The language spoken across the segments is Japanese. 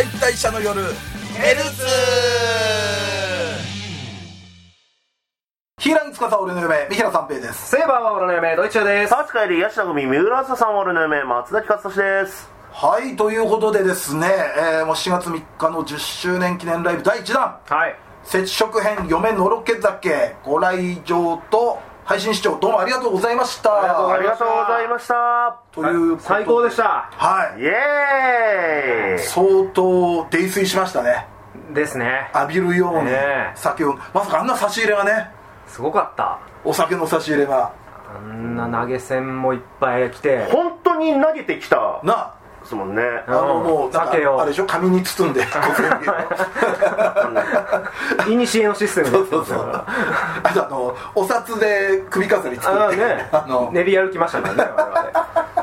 解体者の夜。ヘルツヒーラン司俺の嫁三平三平です。セーバーは俺の嫁ドイツチューです。立川よりヤシナ組三浦朝さん俺の嫁松崎勝利です。はいということでですね、えー、もう4月3日の10周年記念ライブ第1弾。はい。接触編嫁のろけ酒ご来場と配信視聴どうもありがとうございました。ありがとうございました。ということ最高でした。はい。イエーイ。相当泥酔しましたね。ですね。浴びるように酒を。まさかあんな差し入れがね。すごかった。お酒の差し入れが。あんな投げ銭もいっぱい来て。本当に投げてきた。なですもんね。あのうんもう酒を。あれでしょ紙に包んで。いにしえのシステムそうそうそう。あとあのお札で首飾り作って。ああね。あの練り歩きましたからね我々。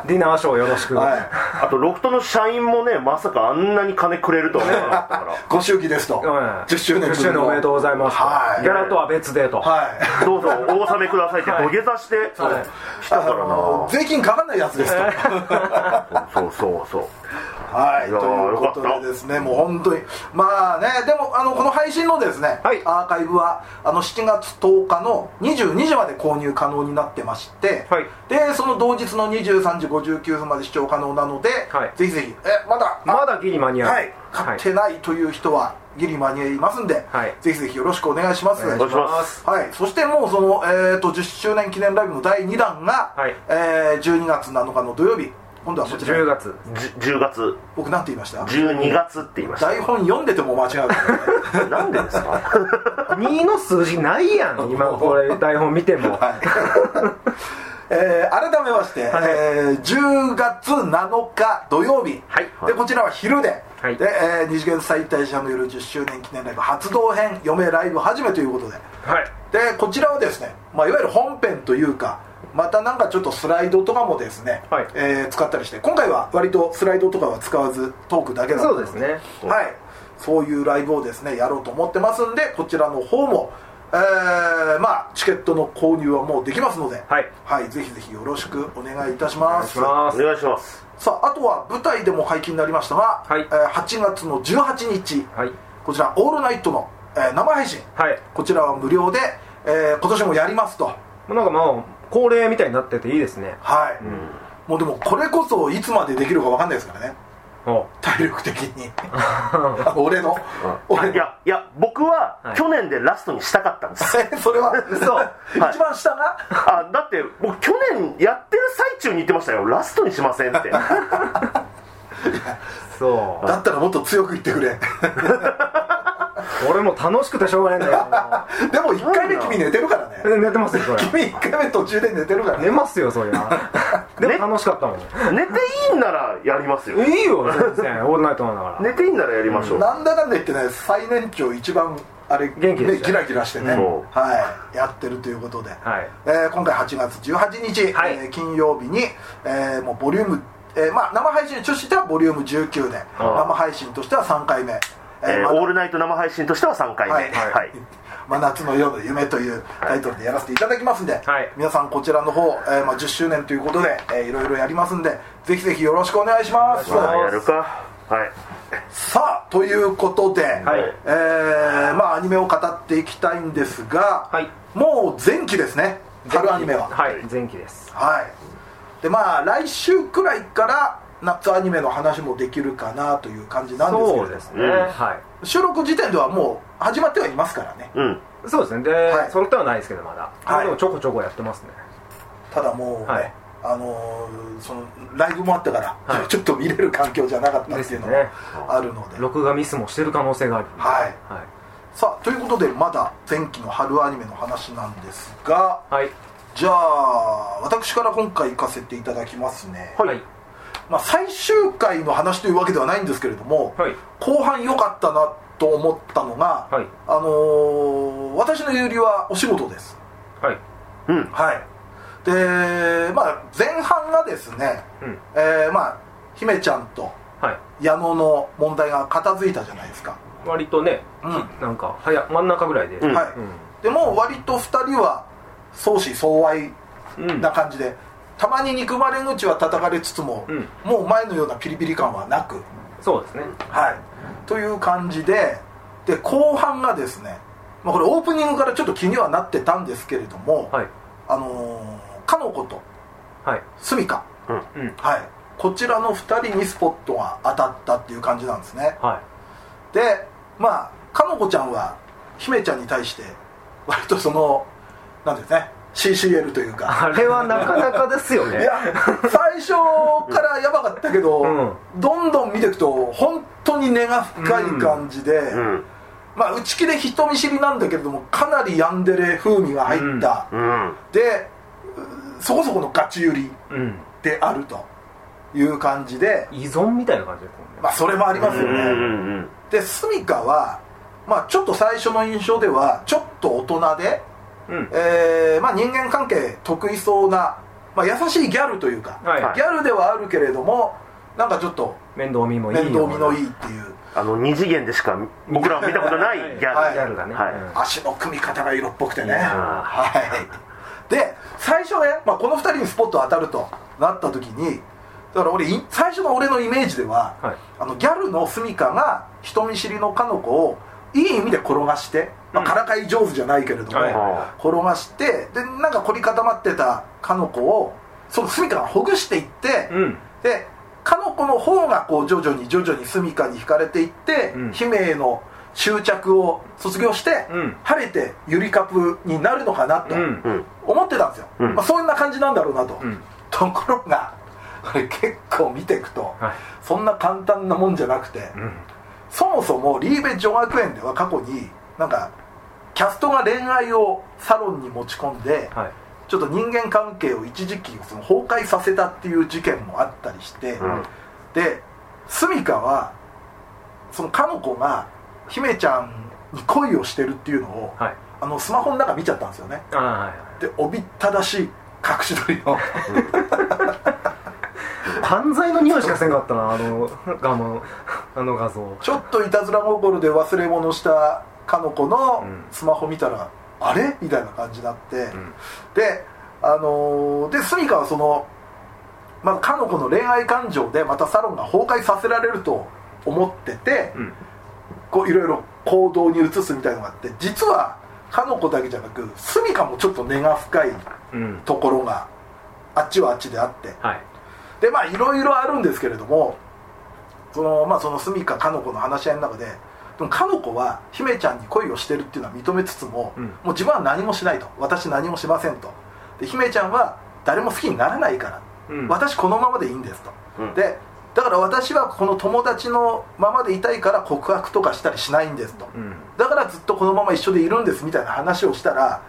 ディナーショーよろしく、はい。あとロフトの社員もねまさかあんなに金くれるとは思わなかったから。ご祝儀ですと。うん10周年。10周年おめでとうございます、はい。ギャラとは別でと、はい。どうぞお納めくださいってはい。土下座してはいあしたからな。の税金かかんないやつですと。そうそうそうはい、ということでですね、もう本当に、まあね、でもあのこの配信のですね、はい。アーカイブはあの7月10日の22時まで購入可能になってまして、はい。でその同日の23時59分まで視聴可能なので、はい。ぜひぜひ、えまだ、まだギリ間に合う。はい、買ってないという人は、ギリ間に合いますんで、はい。ぜひぜひよろしくお願いします。まます。す。はい、そしてもうその、えー、と10周年記念ライブの第2弾が、はい。えー12月7日の土曜日今度はこちら10月じ10月僕なんて言いました？12月って言いまし台本読んでても間違うから。なんでですか？2の数字ないやん 今これ台本見ても。はい。えー改めまして、はい。えー10月7日土曜日、はい。でこちらは昼で,、はい。でえー二次元再大社の夜10周年記念ライブ発動編嫁ライブ始めということで。はい。でこちらはですね、まあ、いわゆる本編というかまたなんかちょっとスライドとかもですね、はい。えー使ったりして今回は割とスライドとかは使わずトークだけだったのそうですね。はい。そういうライブをですねやろうと思ってますんでこちらの方もえーまあチケットの購入はもうできますので。はい、ぜひぜひよろしくお願いいたしお願いますします。お願いします。さああとは舞台でも解禁になりましたが、はい。えー8月の18日はい。こちらオールナイトの、えー生配信。はい。こちらは無料で、えー今年もやりますと。なんかもう恒例みたいになってていいですね。はい、もうでもこれこそいつまでできるかわかんないですからね。お。体力的に。俺の。俺いやいや僕ははい。去年でラストにしたかったんです。えそれは？嘘。一番下が、あだって僕去年やってる最中に言ってましたよ。ラストにしませんって。そう。だったらもっと強く言ってくれ 俺も楽しくてしょうがないんだよ。でも1回目君寝てるからね。寝てますよそれ。君1回目途中で寝てるから寝ますよそりゃ でも楽しかったもん。寝ていいんならやりますよ。いいよ 全然。オールナイトなんだから。寝ていいんならやりましょう、なんだかんだ言ってね最年長一番あれ元気でねギラギラしてね、そはい。やってるということで、はい。えー今回8月18日、はい。えー金曜日に、えーもうボリューム、えーまあ、生配信としてはボリューム19で。生配信としては3回目、えーオールナイト生配信としては3回目。ははい。い、真夏の夜の夢というタイトルでやらせていただきますんで、はい。皆さんこちらの方、えーまあ、10周年ということで、えーいろいろやりますんでぜひぜひよろしくお願いします。まあやるか。はい。さあということで、はい。えーまあアニメを語っていきたいんですが、はい。もう前期ですね。春アニメは。はい。前期です。はい。でまあ来週くらいから夏アニメの話もできるかなという感じなんですけれどそうですね、うん。は収録時点ではもう始まってはいますからね。うん。いそうですね。で、はい。揃ってはないですけどまだ、はい。でもちょこちょこやってますね。ただもうね、はい。あのーそのライブもあったから、はい。ちょっと見れる環境じゃなかったっていうのがですね。あるので、録画ミスもしてる可能性があるはいはいさあということでまだ前期の春アニメの話なんです。がはい。じゃあ私から今回行かせていただきますね、はいまあ、最終回の話というわけではないんですけれども、はい。後半良かったなと思ったのが、はい。あのー私の有利はお仕事です。はい。うん。はい。でまあ前半がですね、うん。えーまあ姫ちゃんとはい。矢野の問題が片付いたじゃないですか、割とね、うん。なんか早真ん中ぐらいで、うん。はい、でも割と2人は相思相愛うんな感じで、たまに憎まれ口は叩かれつつも、うん。もう前のようなピリピリ感はなく、そうですね。はい、という感じでで後半がですね、まあ、これオープニングからちょっと気にはなってたんですけれども、はい。あのーかのことはい。スミカ、うん。はい、こちらの2人にスポットが当たったっていう感じなんですね。はでまあかのこちゃんは姫ちゃんに対して割とそのなんですね CCL といういか。あれはなかなかですよね。いや最初からやばかったけど、うん。どんどん見ていくと本当に根が深い感じで、うん。まあ内気で人見知りなんだけれどもかなりヤンデレ風味が入った、うん。でうそこそこのガチ売りうん。であるという感じで。依存みたいな感じでね。まあそれもありますよね、うんうん。でスミカはまあちょっと最初の印象ではちょっと大人で、うん。えーまあ、人間関係得意そうな、まあ、優しいギャルというか、はい。ギャルではあるけれどもなんかちょっと面倒見もいい面倒見のいいいっていう。あの二次元でしか僕らは見たことないギャル、はい。ギャルがね。はい。うん。足の組み方が色っぽくてね、はい。で最初ね、まあ、この2人にスポット当たるとなった時にだから俺い最初の俺のイメージでは、はい。あのギャルのスミカが人見知りのかの子をいい意味で転がして、まあ、うん。からかい上手じゃないけれども、はい。転がしてでなんか凝り固まってたかの子をそのスミカがほぐしていって、うん。でかの子の方がこう徐々に徐々にスミカに惹かれていって、うん。姫への執着を卒業して、うん。晴れてゆりカプになるのかなと思ってたんですよ、うん。まあ、そんな感じなんだろうなと、うん。ところがこれ結構見ていくと、はい。そんな簡単なもんじゃなくて、うんそもそもリーベ女学園では過去になんかキャストが恋愛をサロンに持ち込んで、はい。ちょっと人間関係を一時期その崩壊させたっていう事件もあったりして、うん。でスミカはそのかの子が姫ちゃんに恋をしてるっていうのを、はい。あのスマホの中見ちゃったんですよね。はいはい。でおびっただしい隠し撮りの犯罪の匂いしかせんかったなあの画もあの画像。ちょっといたずら心で忘れ物したかの子のうん。スマホ見たら、あれ？みたいな感じになって、うん。であのーでスミカはそのまずかの子の恋愛感情でまたサロンが崩壊させられると思ってて、うん。こういろいろ行動に移すみたいなのがあって実はかの子だけじゃなくスミカもちょっと根が深いうん。ところがあっちはあっちであってはいでまあいろいろあるんですけれどもそのまあそのスミカかの子の話し合いの中ででもかの子は姫ちゃんに恋をしてるっていうのは認めつつも、うん。もう自分は何もしないと。私何もしませんと。で姫ちゃんは誰も好きにならないから、うん。私このままでいいんですと、うん。でだから私はこの友達のままでいたいから告白とかしたりしないんですと、うん。だからずっとこのまま一緒でいるんですみたいな話をしたら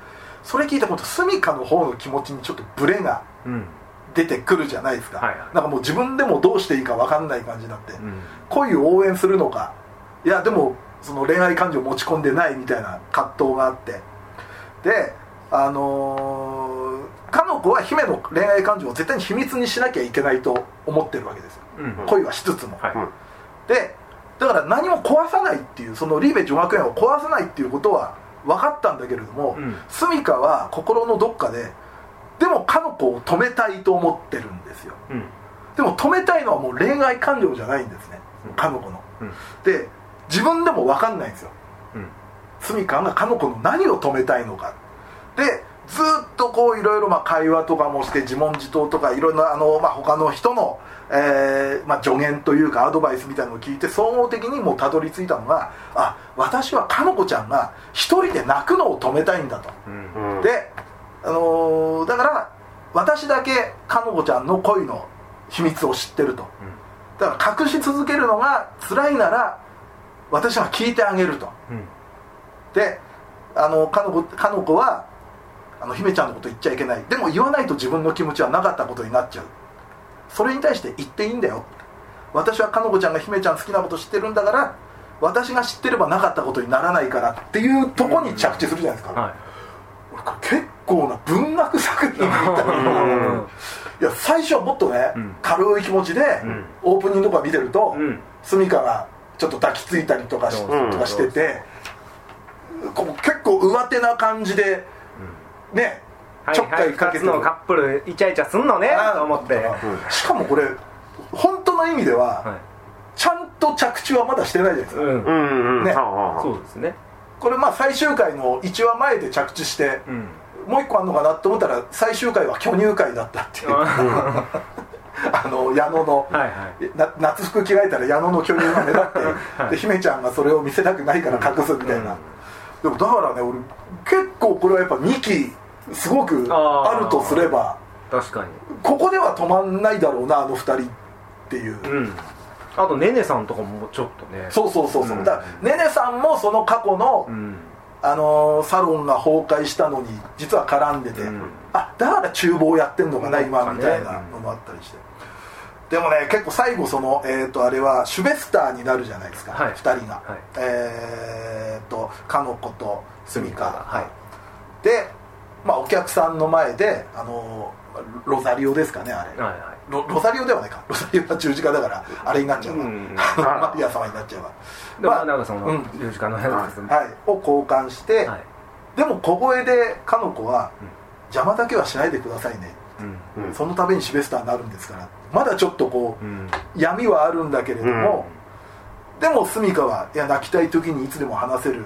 それ聞いたことスミカの方の気持ちにちょっとブレがうん出てくるじゃないですか、はいはい。なんかもう自分でもどうしていいか分かんない感じになって、うん。恋を応援するのか？いやでもその恋愛感情持ち込んでないみたいな葛藤があって。であのー、かの子は姫の恋愛感情を絶対に秘密にしなきゃいけないと思ってるわけですよ。うん。恋はしつつも、はい。うん。でだから何も壊さないっていうそのリーベ女学園を壊さないっていうことは分かったんだけれども、うん。スミカは心のどっかででもかの子を止めたいと思ってるんですよ。うん。でも止めたいのはもう恋愛感情じゃないんですね。かの子の。うん。で自分でも分かんないんですよ。うん。スミカがかの子の何を止めたいのか。でずっとこういろいろまあ会話とかもして自問自答とかいろんなあの、まあ、他の人の、えーまあ、助言というかアドバイスみたいなのを聞いて総合的にもうたどり着いたのがあ私はかの子ちゃんが一人で泣くのを止めたいんだと。うん。うん。で、あのーだから私だけかの子ちゃんの恋の秘密を知ってると。だから隠し続けるのが辛いなら私が聞いてあげると。うん。であのかの子かの子はあの姫ちゃんのこと言っちゃいけない。でも言わないと自分の気持ちはなかったことになっちゃう。それに対して言っていいんだよ。私はかの子ちゃんが姫ちゃん好きなこと知ってるんだから私が知ってればなかったことにならないからっていうとこに着地するじゃないですか、は俺これ結構な文学作品みたいなうん。いや最初はもっとね、うん。軽い気持ちで、ん。オープニングとか見てると、うん。スミカがちょっと抱きついたりとかし,、うんとかしてて、こう結構上手な感じで、ねはいちょっかいかけて2つのカップルイチャイチャすんのねと思って。しかもこれ本当の意味では、はい。ちゃんと着地はまだしてないじゃないですか、うん。うんうんね。そうですねこれまあ最終回の1話前で着地して、うん。もう一個あるのかなと思ったら最終回は巨乳会だったっていう。は あの矢野の、いはい。な夏服着替えたら矢野の巨乳が目立って、はい。で姫ちゃんがそれを見せたくないから隠すみたいな、でもだからね俺結構これはやっぱ2期すごくあるとすれば確かに。ここでは止まんないだろうなあの2人っていう、うんあとねねさんとかもちょっとね。そうそうそうそう、うん。だねねさんもその過去の、うん。あのーサロンが崩壊したのに実は絡んでて、うん。あだから厨房やってんのかな、うん今みたいなのもあったりして、でもね結構最後そのえっ、とあれはシュベスターになるじゃないですか、はい。2人が、はい。えっ、とかの子とスミカ。はい。で、まあ、お客さんの前であのーロザリオですかねあれ、はいはいロロザリオではないか。ロザリオは十字架だからあれになっちゃうわ、うん。マリア様になっちゃうわ。でもまあなんかそのうん。十字架のやつですね。はい、を交換して、はい。でも小声でかの子は、うん。邪魔だけはしないでくださいね、うん。うん。そのためにシベスターになるんですから。まだちょっとこう、うん。闇はあるんだけれども、でもスミカはいや泣きたい時にいつでも話せる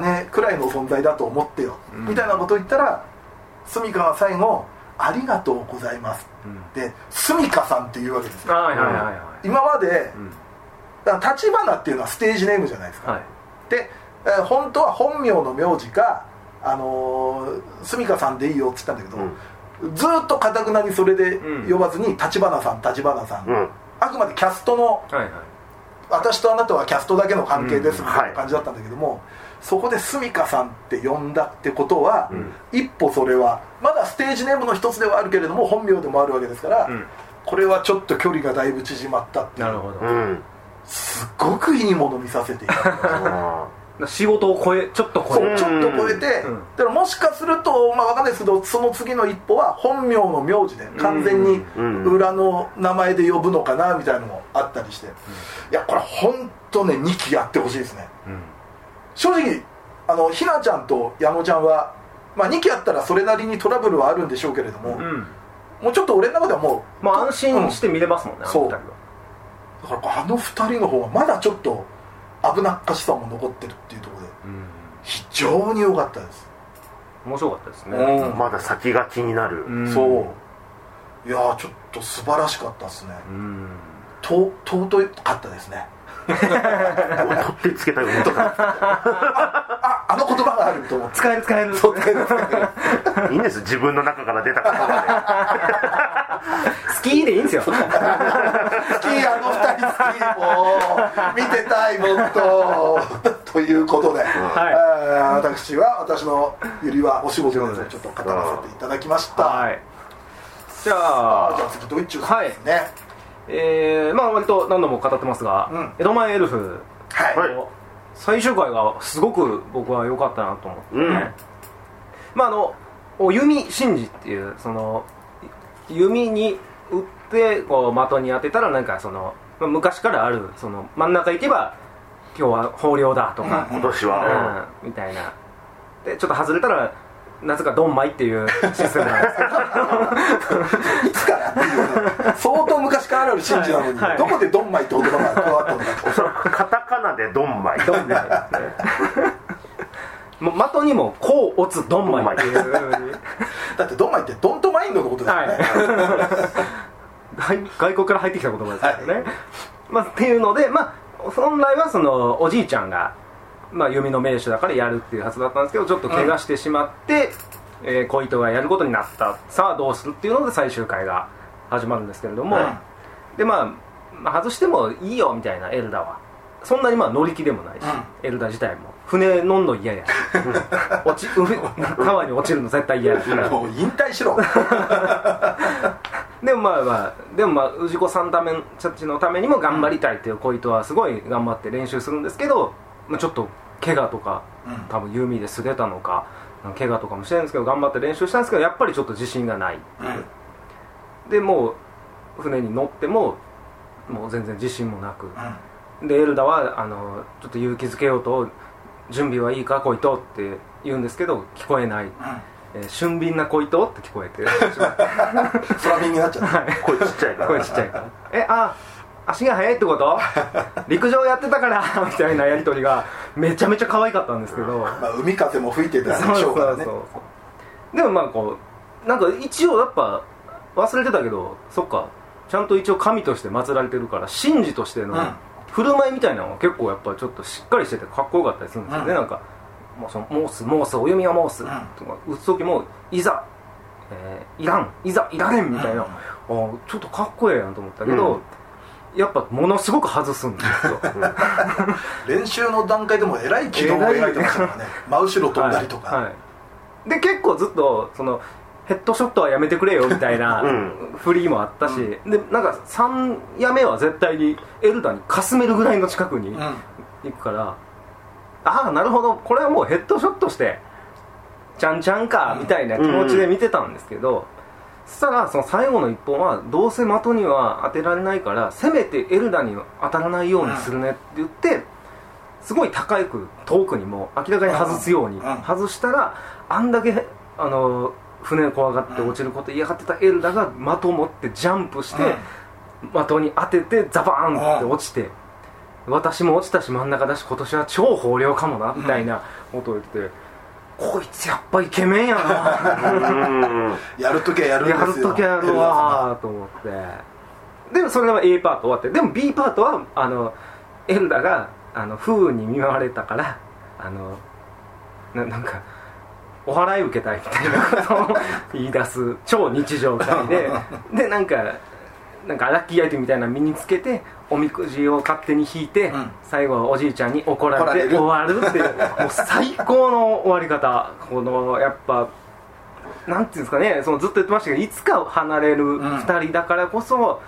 姉くらいの存在だと思ってよ、うん。みたいなことを言ったらスミカが最後「ありがとうございます」うん。でスミカさんっていうわけですよ。はいはいはいはい。今までうん。だから立花っていうのはステージネームじゃないですか、はい。で、えー本当は本名の名字かあのー、住香さんでいいよって言ったんだけど、ずーっとかたくなにそれで呼ばずに立花さん立花さん、うん。あくまでキャストのはいはい。私とあなたはキャストだけの関係ですうんみたいな感じだったんだけども、そこで住香さんって呼んだってことは、ん。一歩それはまだステージネームの一つではあるけれども本名でもあるわけですから、うん。これはちょっと距離がだいぶ縮まったっていう。なるほど。うんすっごくいいもの見させていただきました。あ 仕事を超えちょっと超え。そうちょっと超えて、うん。だからもしかすると、まあ、わかんないですけどその次の一歩は本名の名字で完全にうん。裏の名前で呼ぶのかなみたいなのもあったりして、いやこれ本当ね2期やってほしいですね。うん正直あのひなちゃんと矢野ちゃんは、まあ、2期やったらそれなりにトラブルはあるんでしょうけれども、うん。もうちょっと俺の中ではもうまあ安心して見れますもんねあのそう。二人は。だからあの2人の方がまだちょっと危なっかしさも残ってるっていうところでうん。非常に良かったです、面白かったですね。うん。ーまだ先が気になる。うん。そう。いやーちょっと素晴らしかったですね。うん。と尊かったですね 取ってつけたよねああの言葉があると思って使える使える。そう使える使える。いいんです自分の中から出た言葉好きでいいんですよ。好きあの二人好きもう見てたいもっとということで、はい。えー私は私のゆりはお仕事でちょっと語らせていただきました、はい。じゃああじゃあ次ドイツさんですねえー、まあ割と何度も語ってますが、うん。江戸前エルフ。はい、はい。最終回がすごく僕は良かったなと思って、ねうん。まああのお弓神事っていうその弓に打ってこう的に当てたらなんかその、まあ、昔からあるその真ん中行けば今日は豊漁だとか、今年は。うん。みたいな。でちょっと外れたらなぜかドンマイっていうシステムなんですけどいつからっていうね相当昔からある神事なのに、はい。どこでドンマイって言葉が加わったのかとカタカナでドンマイドンマイもう的にもこう打つドンマイっていうだってドンマイってドントマインドのことだはよね、い、外外国から入ってきた言葉ですからね、まあ、っていうので、まあ、本来はそのおじいちゃんが、まあ、弓の名手だからやるっていうはずだったんですけどちょっと怪我してしまって、えー小糸がやることになった。さあどうするっていうので最終回が始まるんですけれども、うんで、まあ、まあ外してもいいよみたいなエルダは。そんなにまあ乗り気でもないし、エルダ自体も。船乗んの嫌やし。落ち海川に落ちるの絶対嫌やから もう引退しろ。でもまあまあでもまあ氏子さんためたちのためにも頑張りたいっていう小糸はすごい頑張って練習するんですけど、まあ、ちょっと怪我とかうん。多分弓で擦れたのか怪我とかもしてるんですけど頑張って練習したんですけどやっぱりちょっと自信がないう。ん。でもう船に乗ってももう全然自信もなく。うん。でエルダはあのちょっと勇気づけようと「準備はいいか小糸」って言うんですけど聞こえない「えー俊敏な小糸」って聞こえて。空耳になっちゃった。はい。声ちっちゃいから。声ちっちゃいから。えあ足が速いってこと？陸上やってたからみたいなやり取りがめちゃめちゃ可愛かったんですけど。まあ、海風も吹いてたそうそううでしょからね。そうでもまあこうなんか一応やっぱ忘れてたけどそっか。ちゃんと一応神として祀られてるから神事としてのうん。振る舞いみたいなのは結構やっぱちょっとしっかりしててかっこよかったりするんですよね、うん。なんかもうそのモースモースお弓はモースうん。とか打つ時もいざ、えーいらんいざいられんみたいな、あーちょっとかっこええやんと思ったけど、やっぱものすごく外すんですよ。練習の段階でもえらい軌道を描いてましたからね。真後ろ飛んだりとか、はい。はい。で結構ずっとそのヘッドショットはやめてくれよみたいなうん。フリーもあったし、でなんか3や目は絶対にエルダにかすめるぐらいの近くにうん。行くから、ああなるほど。これはもうヘッドショットしてちゃんちゃんかみたいな気持ちで見てたんですけど、そしたらその最後の一本はどうせ的には当てられないからせめてエルダに当たらないようにするねって言って、すごい高く遠くにも明らかに外すように外したらあんだけあの船怖がって落ちること嫌がってたエルダが的を持ってジャンプして、的に当ててザバーンって落ちて、私も落ちたし真ん中だし今年は超豊漁かもなみたいなことを言ってて、こいつやっぱイケメンやな。うん。やるときはやるんですやよるときやるわーと思って。でもそれが A パート終わってでも B パートはあのエルダがあの風雨に見舞われたからあのななんかお祓い受けたいみたいなことを言い出す超日常会で。でなんかなんかラッキーアイテムみたいなの身につけておみくじを勝手に引いて、うん。最後はおじいちゃんに怒られて終わる。っていうもう最高の終わり方。このやっぱなんていうんですかね。そのずっと言ってましたけどいつか離れるん。2人だからこそ、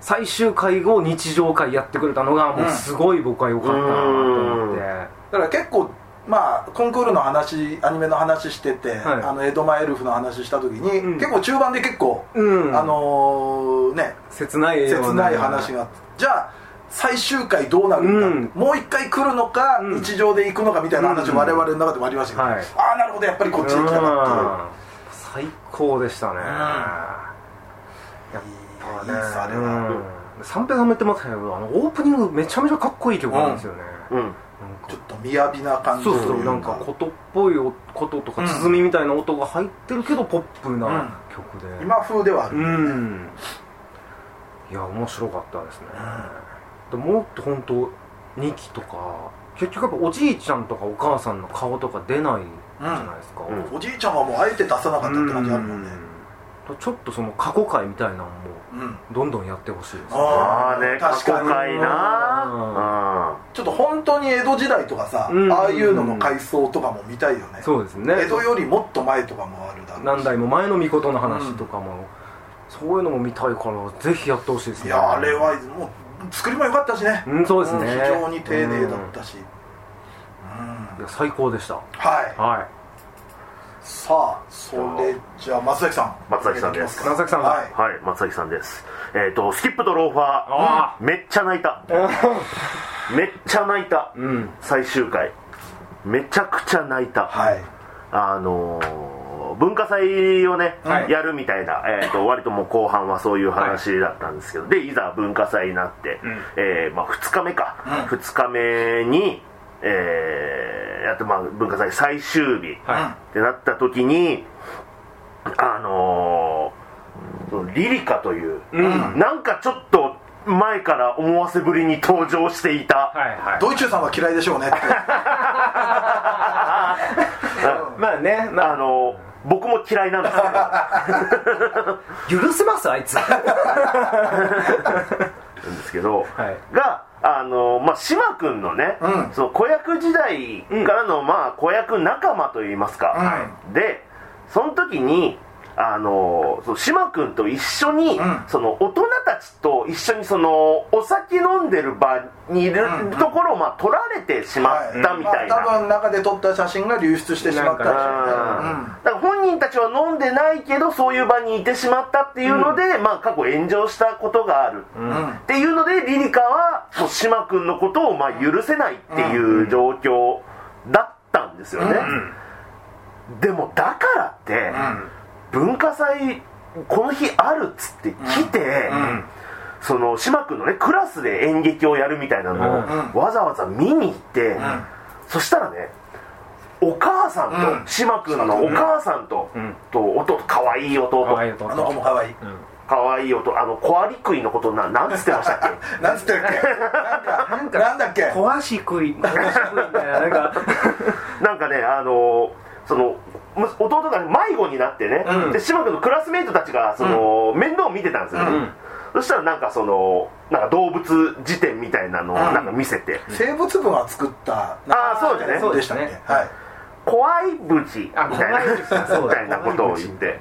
最終回後日常回やってくれたのがもうすごい僕は良かったなと思って、だから結構まあコンクールの話アニメの話してて、はい。あの江戸前エルフの話した時に、うん。結構中盤で結構、うん。あのーね。切ない切ない話があって。じゃあ最終回どうなるんだ、うん。もう一回来るのか、うん。日常で行くのかみたいな話うん。我々の中でもありましたけど、はい。ああなるほどやっぱりこっちに来たなっていう。うん。最高でしたね、やっぱね。あれは。うん。三平さんも言ってますけどあのオープニングめちゃめちゃかっこいい曲なんですよね、うんちょっと雅な感じそうそうなんか琴っぽいこととか鼓みたいな音が入ってるけどポップな曲で、今風ではあるうんいや面白かったですね、でもっと本当2期とか結局やっぱおじいちゃんとかお母さんの顔とか出ないじゃないですか、うんおじいちゃんはもうあえて出さなかったって感じあるもんねちょっとその過去回みたいなのもうん。どんどんやってほしいです。ねああね過去確かに。回な。ちょっと本当に江戸時代とかさ、うん。ああいうのの回想とかも見たいよね。そうですね。江戸よりもっと前とかもあるだろうし。何代も前の御事の話とかも、そういうのも見たいからぜひやってほしいですね。いやあれはもう作りも良かったしね、うんそうですね、ん非常に丁寧だったし、うん。いや最高でした。はい。はいさあそれじゃあ松崎さん。松崎さんです。松崎さん。がはい。はい。松崎さんです。えっ、とスキップとローファあー。めっちゃ泣いた。めっちゃ泣いた。うん。最終回。めちゃくちゃ泣いた。はい。あのー文化祭をね、はい。やるみたいな、えー、と割ともう後半はそういう話だったんですけど、でいざ文化祭になって、うん。えーまあ、2日目か、うん。2日目に、えーやって、まあ、文化祭最終日はい。ってなった時にあのーそのリリカという、うん。なんかちょっと前から思わせぶりに登場していた、はいはい。ドイチューさんは嫌いでしょうねって。まあね、まあ。のー僕も嫌いなんですけど。あ、許せますあいつ。なんですけど、はい。があのまあ島君のね、うん。その子役時代からの、まあ子役仲間といいますか、でその時にあのその島君と一緒に、うん。その大人たちと一緒にそのお酒飲んでる場にいるうんところを、まあ、撮られてしまったみたいな、まあ、多分中で撮った写真が流出してしまっただから本人たちは飲んでないけどそういう場にいてしまったっていうので、まあ、過去炎上したことがある、うん。うんっていうのでリリカはもう島君のことをまあ許せないっていう状況だったんですよね、でもだからって、文化祭この日あるっつって来て、うん。その島君のねクラスで演劇をやるみたいなのを、うん。わざわざ見に行って、そしたらねお母さんと、うん。島君のお母さんと、うん。と弟かわいい弟。可愛い弟。あの子も可愛い。かわいい弟。あのコアリクイのことななんつってましたっけ？なんつってたっけ？なんかなんだっけ？壊し食い壊し食いみたいななんか。なんかねあのそのむ弟がね迷子になってね、うん。で島君のクラスメイトたちがその、面倒を見てたんですよね、うん。そしたらなんかそのなんか動物辞典みたいなのをなんか見せて、生物部が作ったあーそうだね。でしたっけ？そうですね。はい。怖いブチみたあいなみたいなことを言って。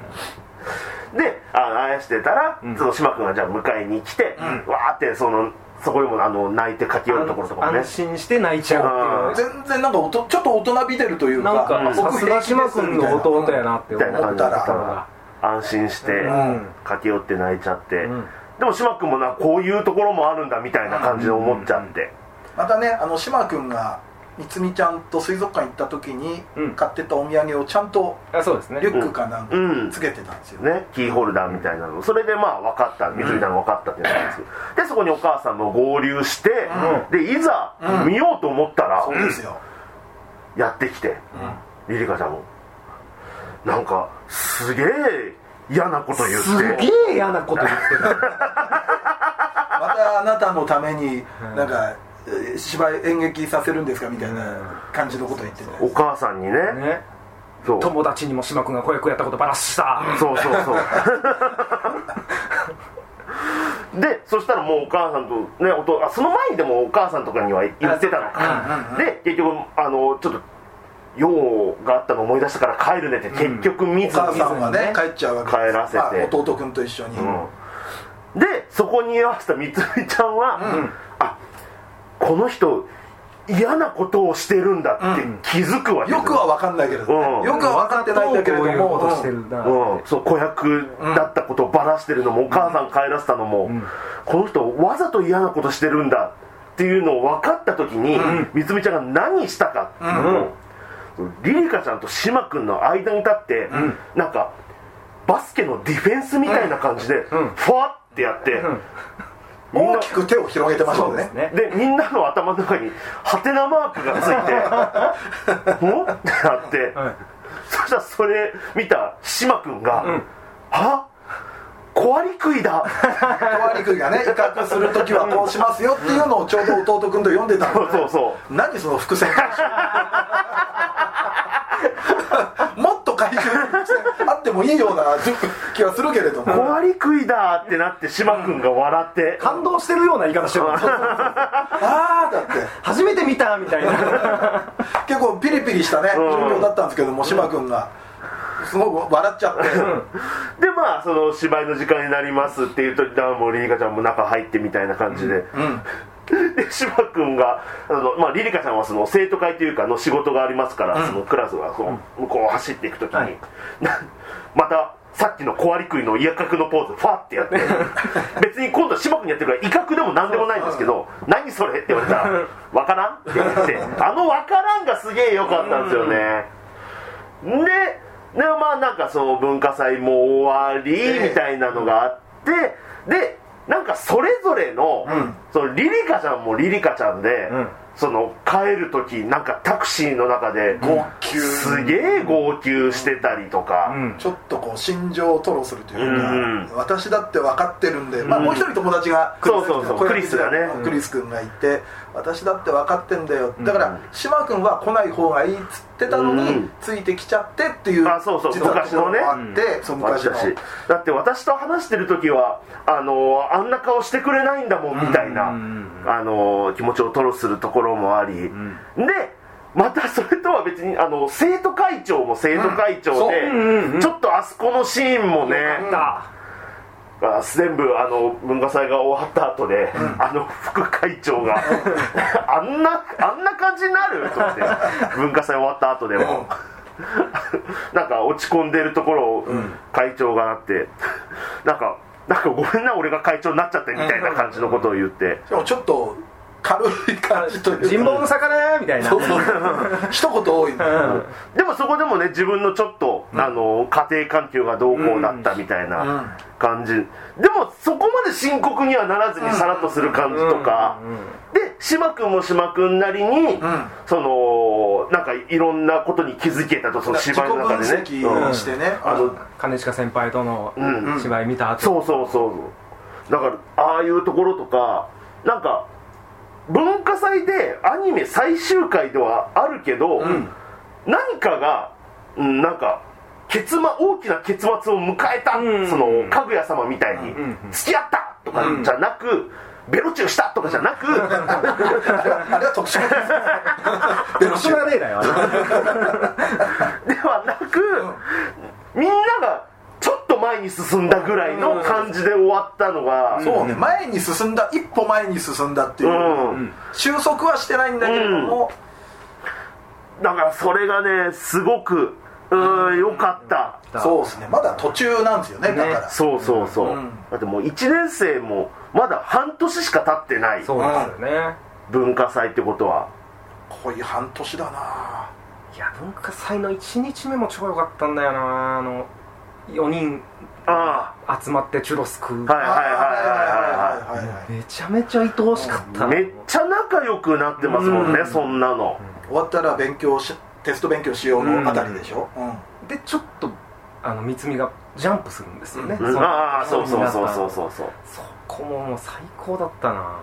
でああやしてたら、うん。その島君がじゃあ迎えに来て、わーってそのそこにもあの泣いて駆け寄るところとかもね。安心して泣いちゃうっていう全然なんかおとちょっと大人びてるというか。なんか僕さすが島君の弟やなってみたいな感じだった思ら安心してうん。駆け寄って泣いちゃって、うん。でも島君もなこういうところもあるんだみたいな感じで思っちゃって、またねあの島君がみつみちゃんと水族館行った時にうん。買ってたお土産をちゃんとあそうですね。リュックかなんかうん。つけてたんですよ、ね、キーホルダーみたいなの。それでまあ分かった。水着ちゃんが分かったっていうのなんですでそこにお母さんも合流して、でいざうん。見ようと思ったら、そうですよ、やってきてリリカちゃんも。なんかすげえ嫌なこと言って。すげえ嫌なこと言って またあなたのためになんか、えー芝居演劇させるんですかみたいな感じのこと言ってて、お母さんにね。たね。そう。友達にも島君が子役やったことバラしたそうそうそう。でそしたらもうお母さんとねおとあその前にでもお母さんとかには言ってたのか。で結局あのちょっと用があったの思い出したから帰るねって結局見おずに、母さんはね帰っちゃうわけです。帰らせて。まあ弟君と一緒に、うん。でそこに居合わせたみつみちゃんは、あこの人嫌なことをしてるんだって気づくわけです。よくは分かんないけれど、うん。よくは分かってないんだけれども。うん、そう子役だったことをばらしてるのも、お母さん帰らせたのも、この人わざと嫌なことしてるんだっていうのを分かった時に、みつみちゃんが何したか。っていうのを、リリカちゃんと島君の間に立って、なんかバスケのディフェンスみたいな感じで、ふわってやって、大きく手を広げてましたよね。ね。でみんなの頭の中にハテナマークがついて「ん?」ってなって、はいそしたらそれ見た島君が「は？小割り食いだ!」小割り食いがね威嚇する時はこうしますよっていうのをちょうど弟君と読んでたそうのそうそう。何その伏線も っと回収伏線あってもいいような気はするけれども。小割り食いだってなって島君が笑って、感動してるような言い方してる。ああだって初めて見たみたいな。結構ピリピリしたね状況だったんですけども島君が。すごく笑っちゃって。でまあその芝居の時間になりますっていうともうリリカちゃんも中入ってみたいな感じで、うん で島君があの、まあ、リリカちゃんはその生徒会というかの仕事がありますから、そのクラスがこう向こうを走っていく時に、はい なまたさっきの小割り食いの威嚇のポーズファってやって 別に今度島君にやってるから威嚇でも何でもないんですけど「何それ?」って言われたら「わからん?」って言ってあの「わからん」がすげえ良かったんですよねででまあなんかその文化祭も終わりみたいなのがあってでなんかそれぞれの,、ん。そのリリカちゃんもリリカちゃんで、うん。その帰る時なんかタクシーの中で号泣すげえ号泣してたりとか、うん。ちょっとこう心情を吐露するというか、うん私だって分かってるんで、まあ、うん。もう一人友達がそうそうそう。小クリスがね。クリス君がいて、私だって分かってんだよ。だから島君は来ない方がいいっつってたのに、うん。ついてきちゃってっていうあそうそう昔のね。あって、そう昔の。私だって私と話してる時はあのあんな顔してくれないんだもんみたいな、うんあの気持ちを吐露するところもあり、でまたそれとは別にあの生徒会長も生徒会長で、う。んうんうんちょっとあそこのシーンもね、だあ全部あの文化祭が終わった後で、あの副会長があんなあんな感じになる？と思って文化祭終わった後でも。なんか落ち込んでるところを会長がなってなんかなんかごめんな俺が会長になっちゃってみたいな感じのことを言って。しかもちょっと軽い感じというか。人望の魚みたいな。そうそう。一言多い。うん。でもそこでもね自分のちょっと、あの家庭環境がどうこうだったみたいうん。な感じ、でもそこまで深刻にはならずにさらっとする感じとか、うん。うん。で島君も島君なりに、ん。そのなんかいろんなことに気づけたとその芝居の中でね。分析してね、あの兼近先輩とのうん。芝居見た後、そうそうそう。だからああいうところとかなんか文化祭でアニメ最終回ではあるけど、何かが、うん、なんか結末大きな結末を迎えた、うん。そのかぐや様みたいに、んうん付き合ったとかじゃなく、ベロチューしたとかじゃなく、あれは特殊。ベロシュそれはねえだよ。ではなく、みんなが前に進んだぐらいの感じで終わったのが、そうね。前に進んだ一歩前に進んだっていう、うん。収束はしてないんだけれども、だからそれがねすごくうん良かった。そうですね。まだ途中なんですよねだから。そうそうそう、うん。だってもう1年生もまだ半年しか経ってない。そうですよね。文化祭ってことは。こういう半年だな。いや文化祭の1日目も超良かったんだよなあの4人集まってチュロス食う。はいはいはいはいはいはいめちゃめちゃ愛おしかった。めっちゃ仲良くなってますもんね、そんなの、終わったら勉強しテスト勉強しようのあたりでしょ、う、でちょっとあの三つみがジャンプするんですよね、ああそうそうそうそうそうそう。そこももう最高だったな。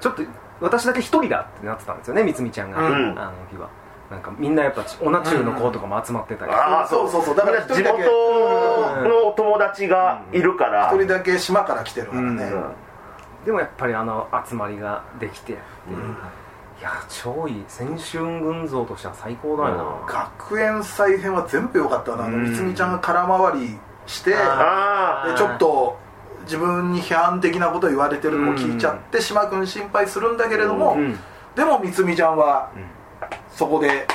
ちょっと私だけ一人だってなってたんですよね三つみちゃんが、あの日は。なんかみんなやっぱオナチューの子とかも集まってたり。して、ああそう。そうそう。だから一地人だけ。元の友達がいるから、一人だけ島から来てるからね、うん。でもやっぱりあの集まりができて、いや超いい青春群像としては最高だよな、学園祭編は全部良かったなあのうん。みつみちゃん。が空回りしてあでちょっと自分に批判的なこと言われてるのを聞いちゃって島君心配するん。だけれども、うん。でもみつみちゃん。はそこで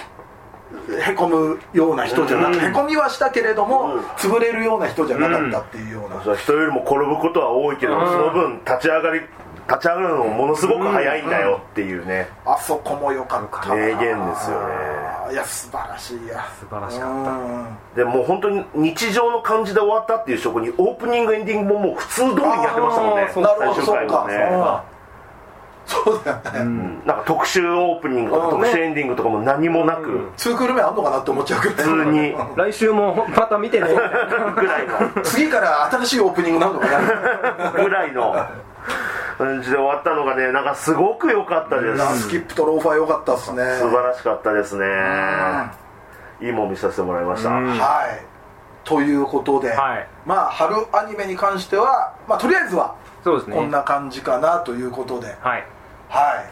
へこむような人じゃなくうん。へこみはしたけれども、うん。潰れるような人じゃなかったっていうような、あ人よりも転ぶことは多いけど、うん。その分立ち上がり立ち上がるのもものすごく早いんだよっていうね、あそこも良かったな。名言ですよね。いや素晴らしいや。素晴らしかった。うん。でもう本当に日常の感じで終わったっていう証拠にオープニングエンディングももう普通通りにやってましたもんね。最終回もねそうだよね、うん。なんか特集オープニングとかうん。特集エンディングとかも何もなく、うん。ツークール目あんのかなって思っちゃうくらい普通に来週もまた見てね。ぐらいの。次から新しいオープニングなんのかな。ぐらいの。感じで終わったのがねなんかすごく良かったです。スキップとローファー良かったっすね。素晴らしかったですね。いいもん見させてもらいました、うん。はい。ということで、はい。まあ春アニメに関しては、まあ、とりあえずはそうですね。こんな感じかなということで、はい。はい。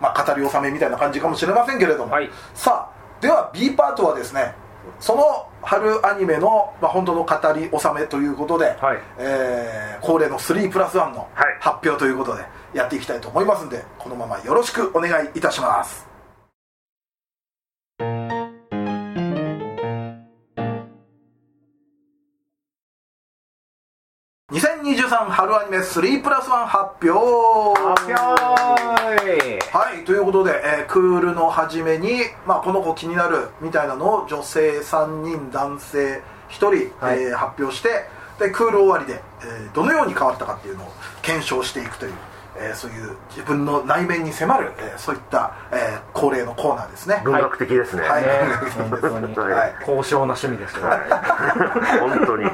まあ語り納めみたいな感じかもしれませんけれども、はい。さあでは B パートはですねその春アニメの、まあ、本当の語り納めということで、はい。えー恒例の3プラス1のはい。発表ということでやっていきたいと思いますんでこのままよろしくお願いいたします2023春アニメ3プラス1発表。発表はいということで、えークールの初めに、まあ、この子気になるみたいなのを女性3人男性1人、はい。えー発表してでクール終わりで、えーどのように変わったかっていうのを検証していくという、えーそういう自分の内面に迫る、えーそういった、えー恒例のコーナーですね。文学的ですね、はい。ね。本当に。はい。高尚な趣味ですよ。本当に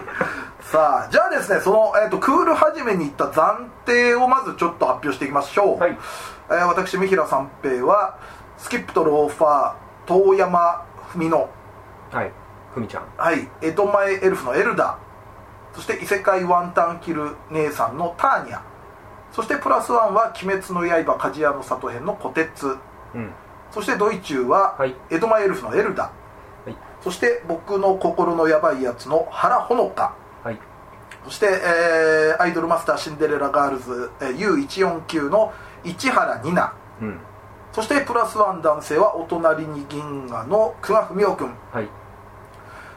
さあじゃあですねその、えー、とクール初めに言った暫定をまずちょっと発表していきましょう、はい。えー私三平三平はスキップとローファー遠山文乃。はい。ふみちゃん。はい。江戸前エルフのエルダそして異世界ワンタンキル姉さんのターニャそしてプラスワンは「鬼滅の刃鍛冶屋の里編」の虎鉄。うん。そしてドイチューははい。江戸前エルフのエルダ、はい。そして僕の心のヤバいやつの原ほのかはいそして、えーアイドルマスターシンデレラガールズ、えー U149 の市原仁奈。うん。そしてプラスワン男性はおとなりに銀河の久我文雄君はい。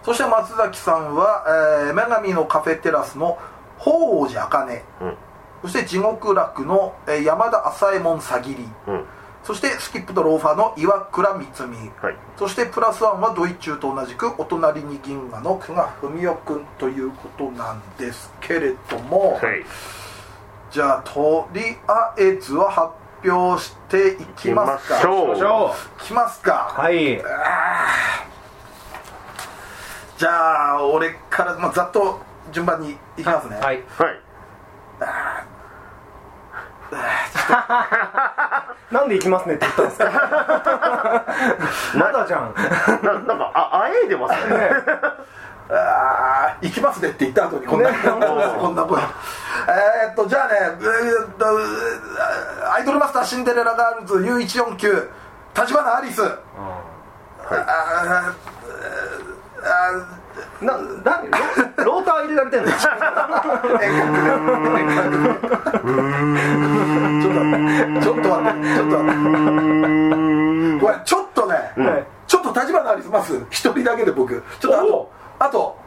そして松崎さんは、えー女神のカフェテラスの鳳凰寺紅葉、うん。そして地獄楽の、えー山田朝右衛門さぎり。うんそしてスキップとローファーの岩倉光。美はい。そしてプラスワンはドイチューと同じくお隣に銀河の久我文雄君ということなんですけれども、はい。じゃあとりあえずは発表していきますか。行きましょう。ましょいきますか。うはい。じゃあ俺から、まあ、ざっと順番にいきますね、はい。はい なんで行きますねって言ったんですか？まだじゃん。ななんかああえいでますね。ね。あー行きますねって言った後にこんな、ねこんな声。えーっとじゃあねえーっとアイドルマスターシンデレラガールズ U149 立花アリス。あーあな、な、ロ ローター入れられてんの？ーちょっと待ってちょっと待って。ちょっと待ってこれちょっとね、はい。ちょっと立花アリスます。一人だけで僕。ちょっとあとあと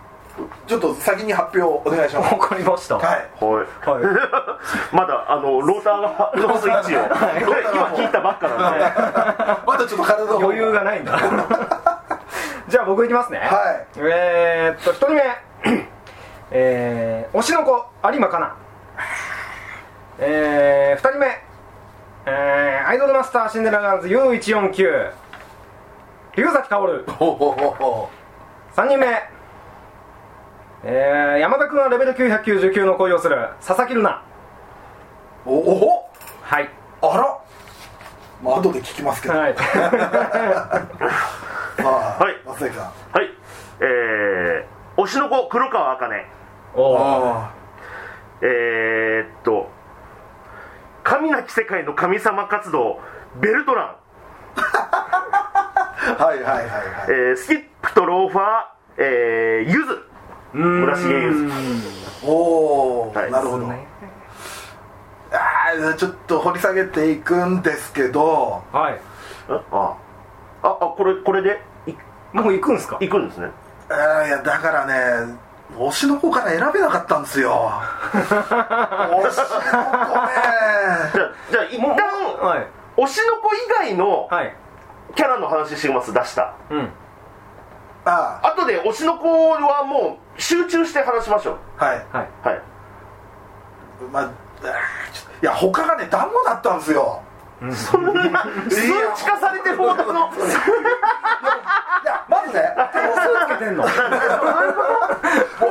ちょっと先に発表お願いします。わかりました。はい。はい。はい。まだあのローターがのスイッチを今聞いたばっかなんで。まだちょっと体の方余裕がないんだ じゃあ僕いきますね。はい。えー、っと1人目。えー、推しの子有馬かな。えー、2人目。えー、アイドルマスターシンデレラガールズ U149 龍崎薫ほうほうほうほ3人目。えー、山田君はレベル999の恋をする。佐々木瑠奈うおおはい。あら。まあ後で聞きますけど。はい はい。松崎さんはい。えー、推しの子黒川茜。おえー、っと神なき世界の神様活動ベルトラン、あ はいはいはいはい。えー、スキップとローファー、えー、ゆず村重ゆずおお、はい。なるほど、ああちょっと掘り下げていくんですけど。はい。ああああこれこれで？いもう行くんすか？行くんですね。あーいやだからね推しの子から選べなかったんですよ。推しの子ねじゃあじゃあ一旦はい推しの子以外のはい。キャラの話してます出した。うん。あ後で推しの子はもう集中して話しましょう。あはい。はい。はい。まあいや他がね団子だったんですよそんな数値化されてるほどの。いやまずねつけてんの。も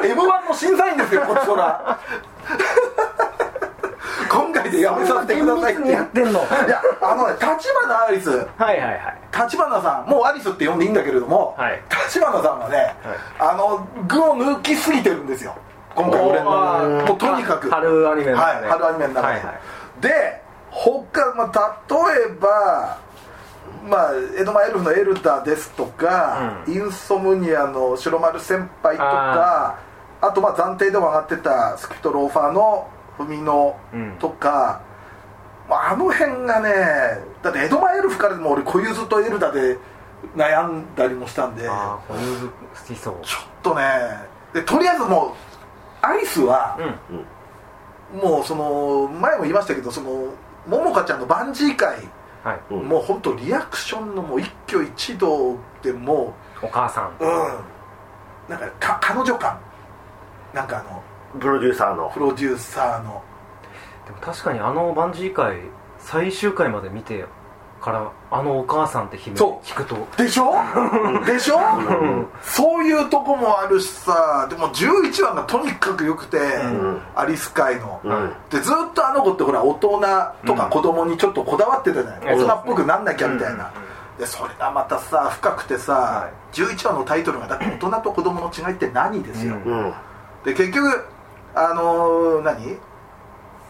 う m 1の審査員ですよこっちほら。今回でやめさせてくださいってやってんの。はい。やあのね立花アリス。はいはい立花さんもうアリスって呼んでいいんだけれどもはい。立花さんがね、あの具を抜きすぎてるんですよ今回俺のもうとにかく春アニメの中ではい。春アニメの中で、はいはいで他、まあ、例えばまあ、江戸前エルフのエルダですとか、インソムニアの白丸先輩とかあとまあ暫定でも上がってたスキットローファーの文野とか、まあ、あの辺がねだって江戸前エルフからでも俺小柚子とエルダで悩んだりもしたんでちょっとねでとりあえずもうアリスはうん。もうその前も言いましたけどその桃香ちゃんのバンジー会。もう本当リアクションのもう一挙一動でもお母さん。ううん。なんかか彼女感。なんかあのプロデューサーの。プロデューサーの。でも確かにあのバンジー会最終回まで見てからあのお母さんって聞くと。でしょ？でしょ？そういうとこもあるしさでも11話がとにかく良くて、ん。アリス会の、うん。でずっとあの子ってほら大人とか子供にちょっとこだわってたじゃない、うん大人っぽくなんなきゃみたいな、でそれがまたさ深くてさ、は11話のタイトルがだって大人と子供の違いって何ですよ、うん。うん。で結局あのー何？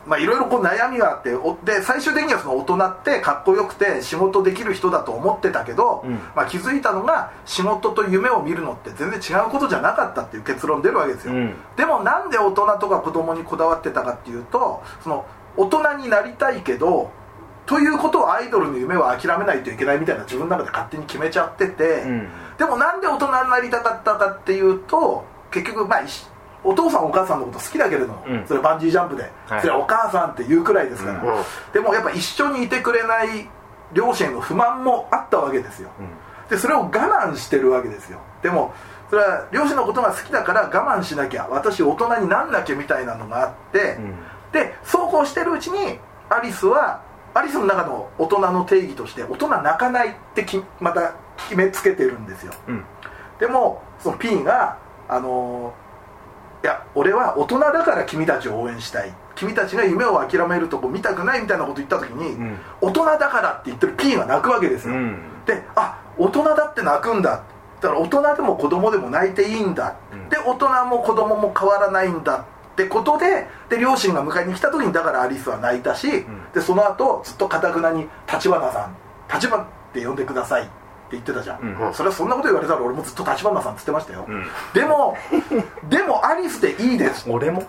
まあいろいろこう悩みがあっておで最終的にはその大人ってかっこよくて仕事できる人だと思ってたけど、うん。まあ、気づいたのが仕事と夢を見るのって全然違うことじゃなかったっていう結論出るわけですよ、うん。でもなんで大人とか子供にこだわってたかっていうとその大人になりたいけどということをアイドルの夢は諦めないといけないみたいな自分の中で勝手に決めちゃってて、うん。でもなんで大人になりたかったかっていうと結局まあお父さんお母さんのこと好きだけれども、うん。それバンジージャンプで、はい。それお母さんって言うくらいですから、うん。でもやっぱ一緒にいてくれない両親への不満もあったわけですよ、でそれを我慢してるわけですよ。でもそれは両親のことが好きだから我慢しなきゃ私大人になんなきゃみたいなのがあって、うん。でそうこうしてるうちにアリスはアリスの中の大人の定義として大人泣かないってきまた決めつけてるんですよ。うん。でもその P があのーいや俺は大人だから君たちを応援したい。君たちが夢を諦めるとこ見たくないみたいなこと言った時に、ん。大人だからって言ってる P が泣くわけですよ、うん。であ大人だって泣くんだ。だから大人でも子供でも泣いていいんだ、うん。で大人も子供も変わらないんだ。ってことでで両親が迎えに来た時にだからアリスは泣いたし、ん。でその後ずっとかたくなに「立花さん立花って呼んでください」言ってたじゃん、うん。それはそんなこと言われたら俺もずっと立花さんって言ってましたよ、うん。でもでもアリスでいいです。俺も？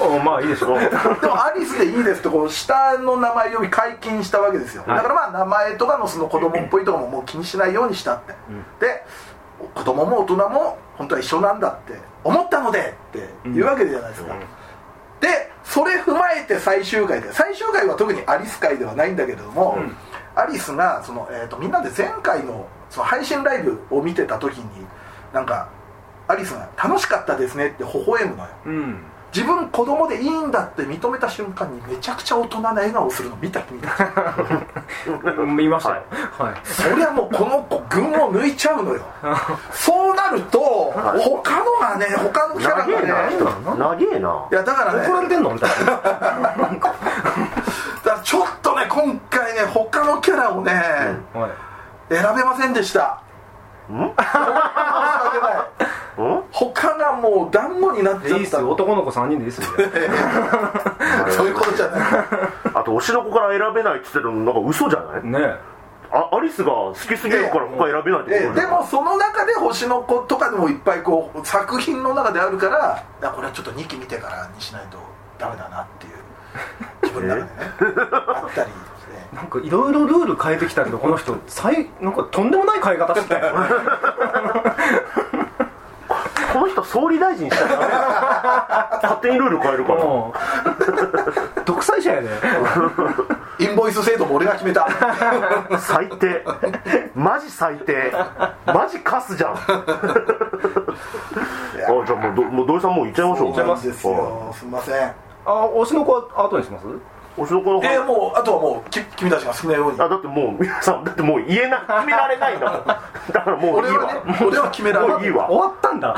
お まあいいでしょう。でもアリスでいいですってこう下の名前呼び解禁したわけですよ、はい。だからまあ名前とかのその子供っぽいとかももう気にしないようにしたって、で子供も大人も本当は一緒なんだって思ったのでって言うわけじゃないですか、でそれ踏まえて最終回で最終回は特にアリス回ではないんだけれども、アリスがその、えー、とみんなで前回のその配信ライブを見てた時になんかアリスが「楽しかったですね」って微笑むのよ。うん。自分子供でいいんだって認めた瞬間にめちゃくちゃ大人な笑顔するの見た君たち 見ましたよ。はい。そりゃもうこの子群を抜いちゃうのよ。そうなると他のがね他のキャラ長えな。がね人長えな。いやだからね。怒られてんの？みたいな。だからちょっとね今回ね他のキャラをね、はい。選べませんでした。ん？他がもう団子になっちゃった。いいっすよ。男の子3人でいいっすよ。そういうことじゃない。あと推しの子から選べないって言ってるのなんか嘘じゃない？ねあアリスが好きすぎるから他選べないってことえでもその中で星の子とかでもいっぱいこう作品の中であるからこれはちょっと2期見てからにしないとダメだなっていう自分の中でね。あったりなんかいろいろルール変えてきたけどこの人最なんかとんでもない変え方してたよ。この人総理大臣したら勝手にルール変えるから。独裁者やで。インボイス制度も俺が決めた。最低。マジ最低。マジカスじゃん。あじゃあもうどもう土井さんもう行っちゃいましょうそうなんですよ。すみませんあ推しの子は後にします？推しの子のえー、もうあとはもうき君たちが好きなように。あだってもう皆さんだってもう言えな決められないんだもん。だからもういいわ。俺はね俺は決められない。もういいわ。終わったんだ。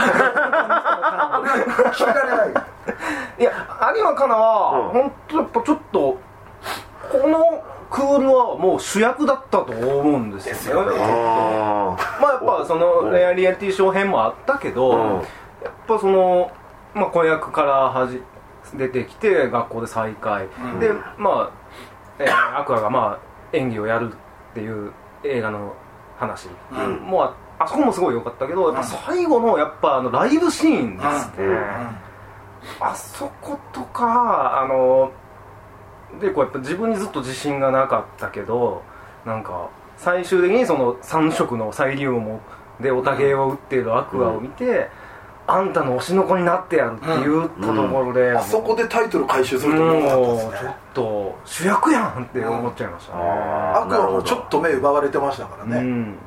決められない。いや有馬かなは、うん。本当やっぱちょっとこのクールはもう主役だったと思うんですよね。ですよね。あまあやっぱそのレアリアリティショー編もあったけど、うん。やっぱその、まあ、子役からはじ出てきて学校で再会、うん。でまあ、えーアクアがまあ演技をやるっていう映画の話うん。もああそこもすごい良かったけどやっぱ最後のやっぱあのライブシーンですね、うん。あそことかあのでこうやっぱ自分にずっと自信がなかったけどなんか最終的にその3色のサイリウムでおたげを打っているアクアを見て、あんたの推しの子になってやるっていうところで、あそこでタイトル回収すると思うちょっったですね。と主役やんって思っちゃいましたね、あアクアもちょっと目奪われてましたからね、うん。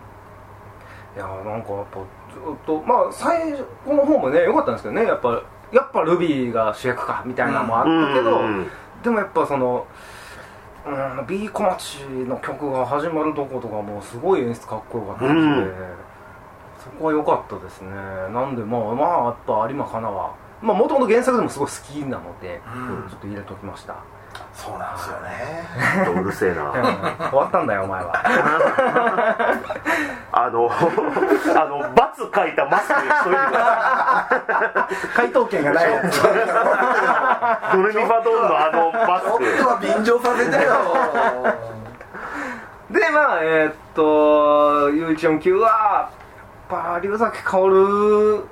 いやなんかやっぱずっとまあ最初の方もね良かったんですけどね。やっぱやっぱルビーが主役かみたいなのもあったけど、うん。でもやっぱそのうん、B 小町の曲が始まるとことかもすごい演出かっこよかったし、うんそこは良かったですね。なんでまあまあやっぱ有馬かなは。まあもともと原作でもすごい好きなので、うん。ちょっと入れときました、そうなんですよね。うるせえうんな終わったんだよお前は。あのあのバツ書いたマスクにしといてくだ回答権がない ドレミファドンのあのマちょっスとは便乗させてよ。でまあえーっと U149 はぱ龍崎薫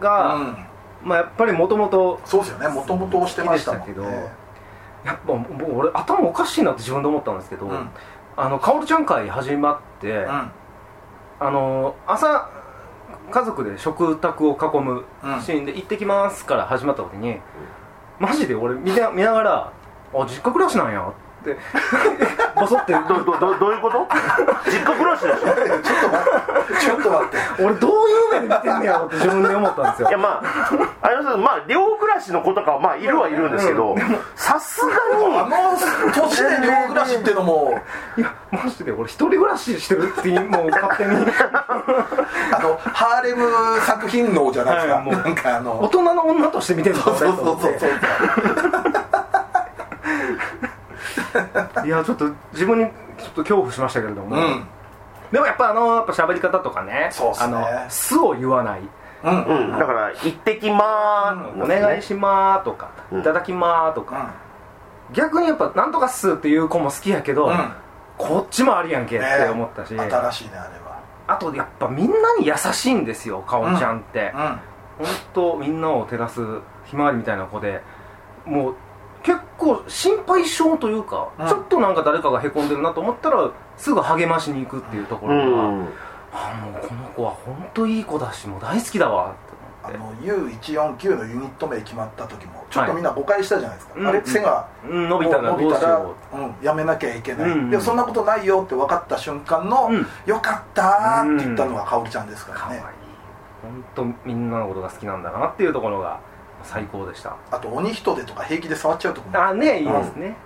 が、うん。まあやっぱりもともとそうですよね。もともとしてましたけどやっぱもう俺頭おかしいなって自分で思ったんですけど、うん。あの薫ちゃん会始まって、うん。あの朝家族で食卓を囲むシーンで「行ってきます」から始まった時にマジで俺見な見ながら「あ実家暮らしなんや」ってボソって。どどどどういうこと？実家暮らしでしょ？ちょっと待って。ちょっと待って。俺どういう目で見てんねやろって自分で思ったんですよ。いやまああれですまあ寮暮らしの子とかはまあいるはいるんですけどさすがあの年で寮暮らしっていうのも。いやマジで俺一人暮らししてるってもう勝手に。あのハーレム作品能じゃないですか、はいもう。なんかあ大の人の女として見てるのそうそうそうそう いやちょっと自分にちょっと恐怖しましたけれども、うん。でもやっぱあのやっぱ喋り方とかねそうっすね。あの素を言わない。うん。うん。うん。だから「行ってきまーす」お願いしまーすとか、うん。いただきまーすとか、逆にやっぱなんとかっすっていう子も好きやけど、うん。こっちもありやんけって思ったし、ね新しいねあれは。あとやっぱみんなに優しいんですよかおちゃんって、うん。本当みんなを照らすひまわりみたいな子でもう結構心配性というか、うん。ちょっとなんか誰かがへこんでるなと思ったらすぐ励ましに行くっていうとこうろが、ん。あもうこの子は本当いい子だしもう大好きだわあって思って。の U149 のユニット名決まった時もちょっとみんな誤解したじゃないですか、はいあれ背がうん伸びたらどうし伸びたらようん、やめなきゃいけない、うんうん。でもそんなことないよって分かった瞬間の、うん。よかったーって言ったのがかおりちゃんですからね、うかわいい。本当みんなのことが好きなんだなっていうところが最高でした。あと鬼人手とか平気で触っちゃうとこも。ああねいいですね、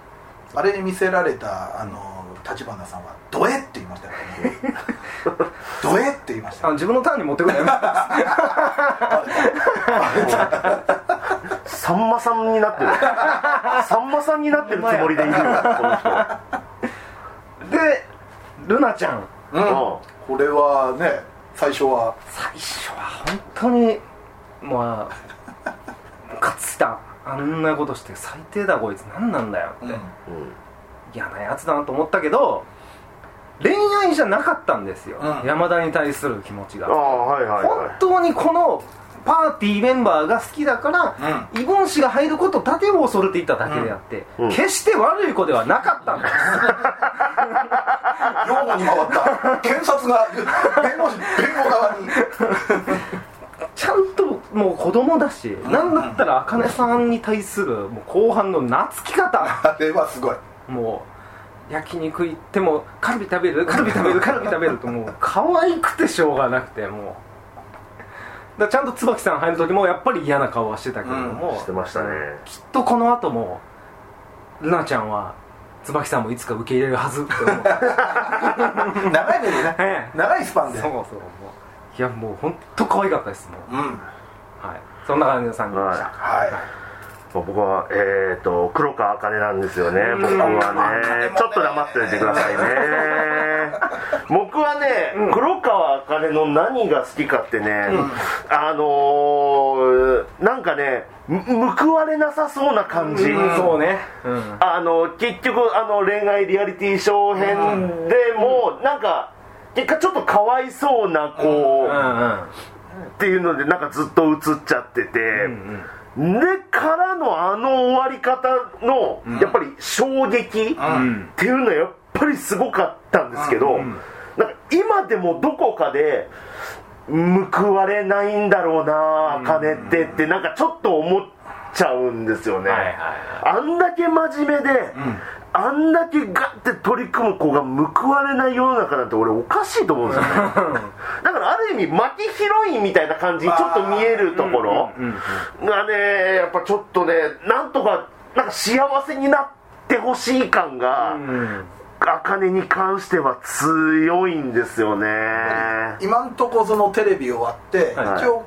れに見せられたあの立花さんは「ドエ」って言いましたからね「ドエ」って言いましたあの自分のターンに持ってくるのやさんまさんになってる。さんまさんになってるつもりでいるよこの人。でルナちゃん。うん。うん。これはね最初は。最初は本当にまあついたあんなことして最低だこいつ。何なんだよって、うん。嫌なやつだなと思ったけど恋愛じゃなかったんですよ、うん。山田に対する気持ちが。ああはいはい本はい。当にこのパーティーメンバーが好きだから、イボン氏が入ることだけを恐れていただけであって、うん。決して悪い子ではなかったんです。擁護に回った。検察が弁護士弁護側に。ちゃんともう子供だし、なんだったら茜さんに対するもう後半の懐き方。あれはすごい。もう焼肉行ってもカルビ食べる？カルビ食べる？カルビ食べる？ともう可愛くてしょうがなくてもう。だちゃんと椿さん入る時もやっぱり嫌な顔はしてたけれども、してましたね。きっとこの後もルナちゃんは椿さんもいつか受け入れるはずって思う。長い目でね。ええ。長いスパンで。そうそう。もういやもう本当可愛かったですもう。うん。はいそんな感じの3人でした、はい。僕はえっ、ー、と黒川茜なんですよね。僕はねちょっと黙っておいてくださいね。僕はね、黒川茜の何が好きかってね、あのー、なんかねむ報われなさそうな感じ、うんそうね。うん。あの結局あの恋愛リアリティショー編でも、なんか結果ちょっとかわいそうな子、うんうんっていうのでなんかずっと映っちゃってて、でからのあの終わり方の、やっぱり衝撃うん。っていうのはやっぱりすごかったんですけど、んなんか今でもどこかで報われないんだろうな金ってってなんかちょっと思っちゃうんですよね、はいはいあんだけ真面目で、あんだけガッて取り組む子が報われない世の中なんて俺おかしいと思うんですよね。だからある意味巻きヒロインみたいな感じにちょっと見えるところ。うんうんがねやっぱちょっとねなんとかなんか幸せになってほしい感がうん茜に関しては強いんですよね。今んとこそのテレビ終わって、はい。一応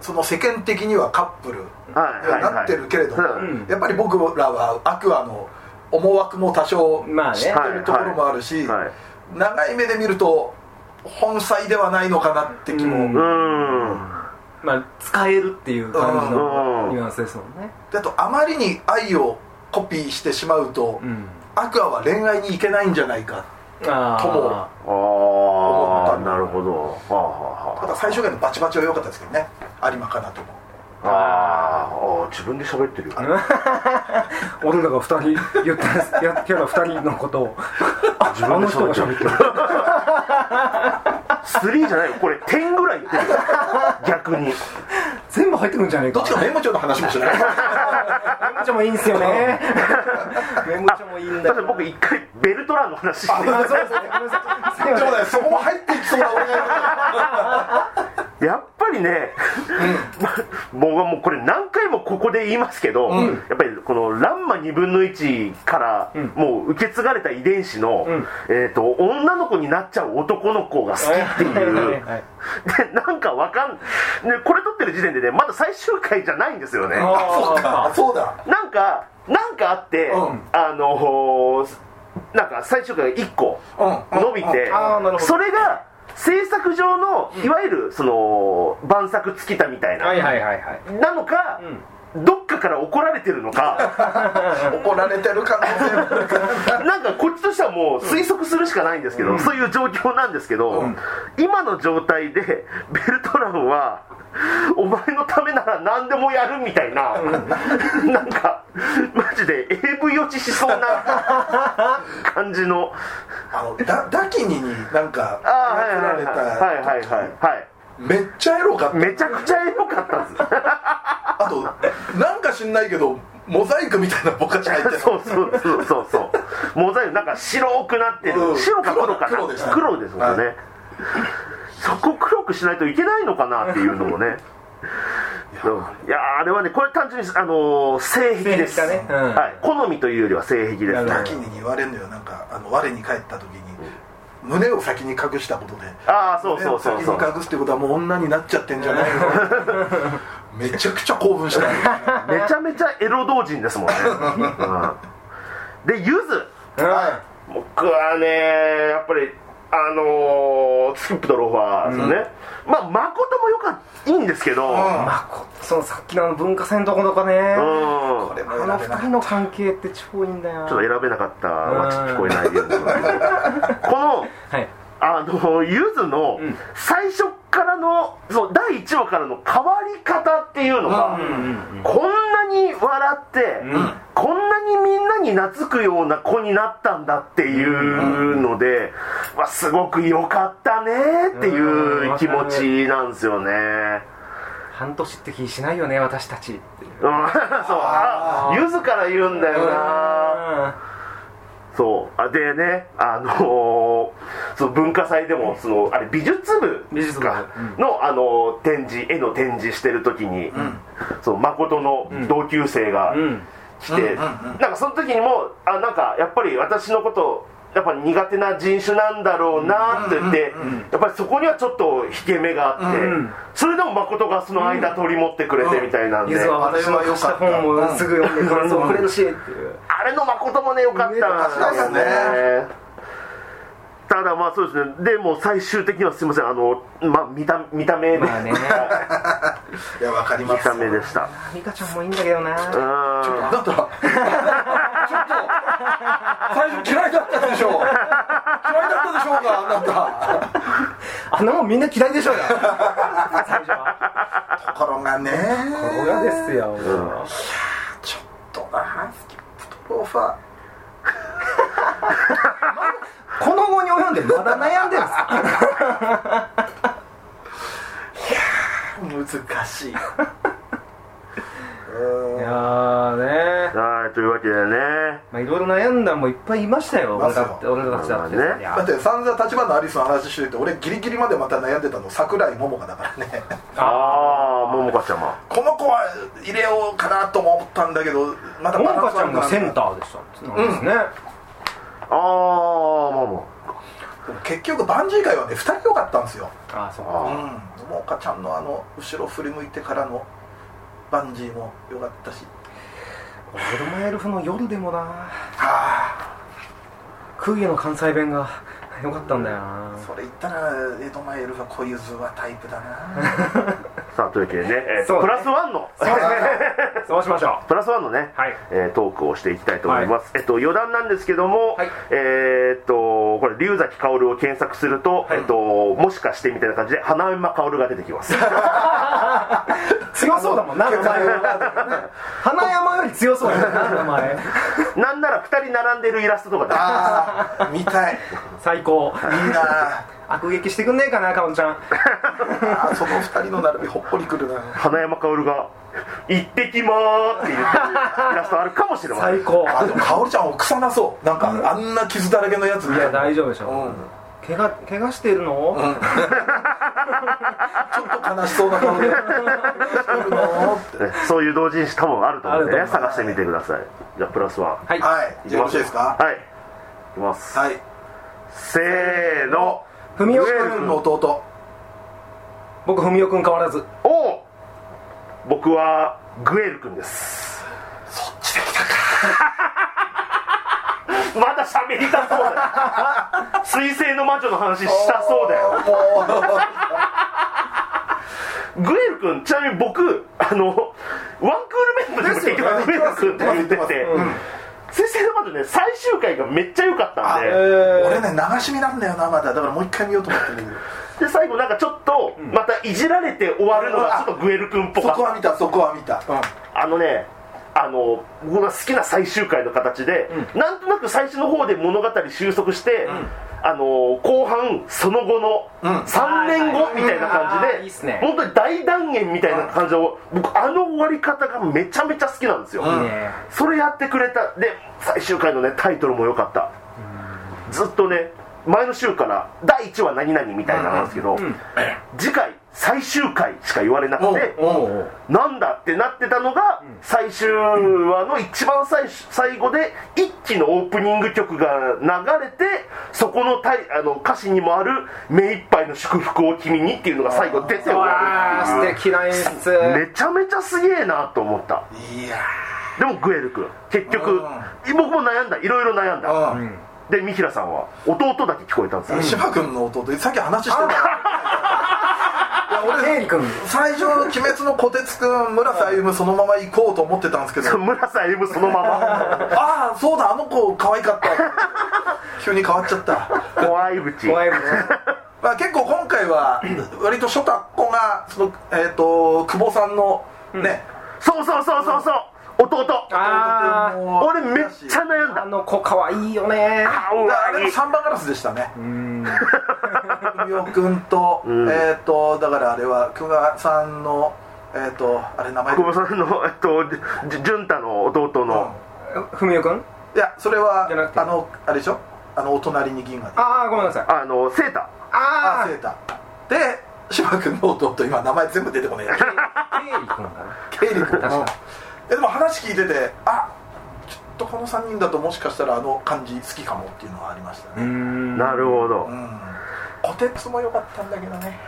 その世間的にはカップルはいはなってるけれども、うん。やっぱり僕らはアクアの思惑も多少まあね。知ってるところもあるし、はい長い目で見ると本妻ではないのかなって気も、うん。うんまあ使えるっていう感じうん。のニュアンスですもんね。であとあまりに愛をコピーしてしまうと、うん。アクアは恋愛に行けないんじゃないか。あともあああなるほど。はあはあはただ最初からのバチバチは良かったですけどね。有馬かなともああーあー自分で喋ってるよ。俺らが2人言ったやキャラ2人のことを。あ自分の人が喋ってる。喋ってる3じゃないよこれ。10ぐらいいってるよ。逆に。全部入ってくるんじゃねえか。どっちかメモ帳の話もしない。メモ帳もいいんですよね。メモ帳もいいんだよだ僕一回ベルトランの話。してあそうですね。ごめんなさそこも入っていきそうな俺がやっぱりね、もうもうこれ何回もここで言いますけど、やっぱりこのランマ2分の1からもう受け継がれた遺伝子の、えー、と女の子になっちゃう男の子が好きっていう、はい。はい。でなんかわかん、ね、これ撮ってる時点でねまだ最終回じゃないんですよね。そうか。そうだ。なんかなんかあって、うん。あのーなんか最終回が1個うん。伸びて、それが制作上のいわゆるその晩作尽きたみたいな、はいはいはいはい。なのか、どっかから怒られてるのか。怒られてる可能性もある。か らなんかこっちとしてはもう推測するしかないんですけど、そういう状況なんですけど、今の状態でベルトランは お前のためなら何でもやるみたいな、なんかマジで AV 落ちしそうな 感じの。あのダダキニになんかああはいられはいはいはいはいたはいはい。めっちゃエロかった。めちゃくちゃエロかったんです。あとなんか知んないけどモザイクみたいなボカチ入ってるそうそうそうそうそう。モザイクなんか白くなってる、うん。白か黒かな。黒で黒ですもんね、はいそこ黒くしないといけないのかなっていうのもね。いやー。あれはねこれ単純にあのー性癖です。ね。うん。はい、好みというよりは性癖です。ねなるほダキニに言われるのよな。んかあの我に帰った時に胸を先に隠したことで。ああそうそうそうそう。胸を先に隠すってことはもう女になっちゃってんじゃないの？めちゃくちゃ興奮した。めちゃめちゃエロ同人ですもんね、うん、でゆず。は僕はねやっぱりあのー、スキップとローファーですよね、まあ誠もよかったいいんですけど、ん。まあこそのさっきのあの文化祭のところとかね。うん。これもあの選べない二人の関係って超いいんだよ。ちょっと選べなかったはちょっと聞こえないけど このはいあのゆずのん。最初からのそう第1話からの変わり方っていうのが、こんなに笑って、こんなにみんなに懐くような子になったんだっていうので、わすごく良かったねっていう気持ちなんですよね。半年って気しないよね私たちってう。ん。そう。あゆずから言うんだよなそう。あでねあのーその文化祭でもそのあれ美術部美術部。か。の、あのー展示絵の展示してる時に、その誠の同級生がうん。来て、なんかその時にもあなんかやっぱり私のことやっぱ苦手な人種なんだろうなって言って、やっぱりそこにはちょっと引け目があって、ん。それでも誠がその間取り持ってくれてみたいなんで、ゆずは私の貸した本もすぐ読ん。で感想をくれるしあれの誠もね良かったんですよねただまあそうですね。でも最終的にはすみません。あのまあ見た見た目で、まあね。いやわかります。見た目でした。美香ちゃんもいいんだけどな。うんだったらちょっと最初嫌いだったでしょ嫌いだったでしょうかあなた。あんなもんみんな嫌いでしょうよ。最初は。ところがね。これがですよ。ちょっとなスキップとローファーこの後に及んでまだ悩んでるんです。か難しい。いやーね。はいというわけでね。まあいろいろ悩んだのもいっぱいいましたよ俺だって俺たちだってまあね。いやだって散々立花アリスの話してて俺ギリギリまでまた悩んでたの桜井桃香だからね。ああ桃香ちゃま。この子は入れようかなとも思ったんだけどまたもバランスもかちゃんがセンターーでしたなんですね、ああ桃結局バンジー界はね2人良かったんですよ。ああそうか。うん。桃香ちゃんのあの後ろ振り向いてからのバンジーも良かったし。俺ドマエルフの夜でもな。はあ空気の関西弁がよかったんだよな。それ言ったら江戸前エルフは小ゆずはタイプだな。さあというわけでね、えーそうね。プラスワンの。そう しましょプラスワンのね、はい。えートークをしていきたいと思います、えっと余談なんですけども、はい。えーっとこれ龍崎薫を検索すると、えっともしかしてみたいな感じで花山薫が出てきます。う 強そうだもんな名前は。花山より強そうだもんな名前。なんなら2人並んでるイラストとかでああ見たい。最高。いいな。悪劇してくんねえかなかおんちゃん。その二人の並びほっこりくるな。花山薫が「行ってきまー」って言ってるイラストあるかもしれません。最高。あでも薫ちゃん奥さなそう。なんかあんな傷だらけのやついや大丈夫でしょ、うん怪我怪我してるの、ちょっと悲しそうな顔で「してるの?」ってねそういう同人誌多分あると思うんでね探してみてください。じゃあプラスワン。はい、はい。いですか？はい。いきます、はい。せーの。ふみおくグエル君の弟。僕ふみおくん変わらず。おう。僕はグエル君です。そっちできたか まだ喋りたそうだよ。水星の魔女の話したそうだよ。もグエル君ちなみに僕あのワンクールメンバーでも結局グエル君って言っててうん。水星の魔女ね最終回がめっちゃ良かったんで。う俺ね流し見なんだよなまだ。だからもう一回見ようと思ってる。んだけどで最後なんかちょっとまたいじられて終わるのがちょっとグエル君っぽかった。そこは見たそこは見た、あのねあの僕が好きな最終回の形で、なんとなく最初の方で物語収束して、あの後半その後のうん。3年後みたいな感じで本当に大断言みたいな感じの僕あの終わり方がめちゃめちゃ好きなんですよ、それやってくれたで最終回のねタイトルも良かった。ずっとね前の週から第1話何々みたいなのなんですけど、次回最終回しか言われなくて、なんだってなってたのが、最終話の一番最最後で一期のオープニング曲が流れてそこのタイあの歌詞にもある「目いっぱいの祝福を君に」っていうのが最後出て終わるっていう。素敵な演出。めちゃめちゃすげえなと思った。いやでもグエル君結局僕も悩んだ。いろいろ悩んだ。で三平さんは弟だけ聞こえたんですよ。島君の弟さっき話してた 俺エイリ君最初「鬼滅のこてつくん村瀬歩そのまま行こうと思ってたんですけど。村瀬歩そのまま。ああそうだあの子可愛かった。急に変わっちゃった、怖い口怖いもんまあ、結構今回は割と初太っ子がその、えー、と久保さんのね、そうそうそうそうそう弟。あ俺めっちゃ悩んだ。あの子可愛いよね。かあれもサンバガラスでしたね。うん。文雄君と、ん。えっ、とだからあれは久我さんのえっ、とあれ名前久保さんのえっとじ潤太の弟の、ふみおくん？いやそれはあのあれでしょ？あのお隣に銀河で。ああごめんなさい。あのセータあああセータで島君の弟今名前全部出てこないやケイリ君かな経理君確かでも話聞いててあちょっとこの3人だともしかしたらあの感じ好きかもっていうのはありましたね。ん。なるほど。うん。こてつも良かったんだけどね。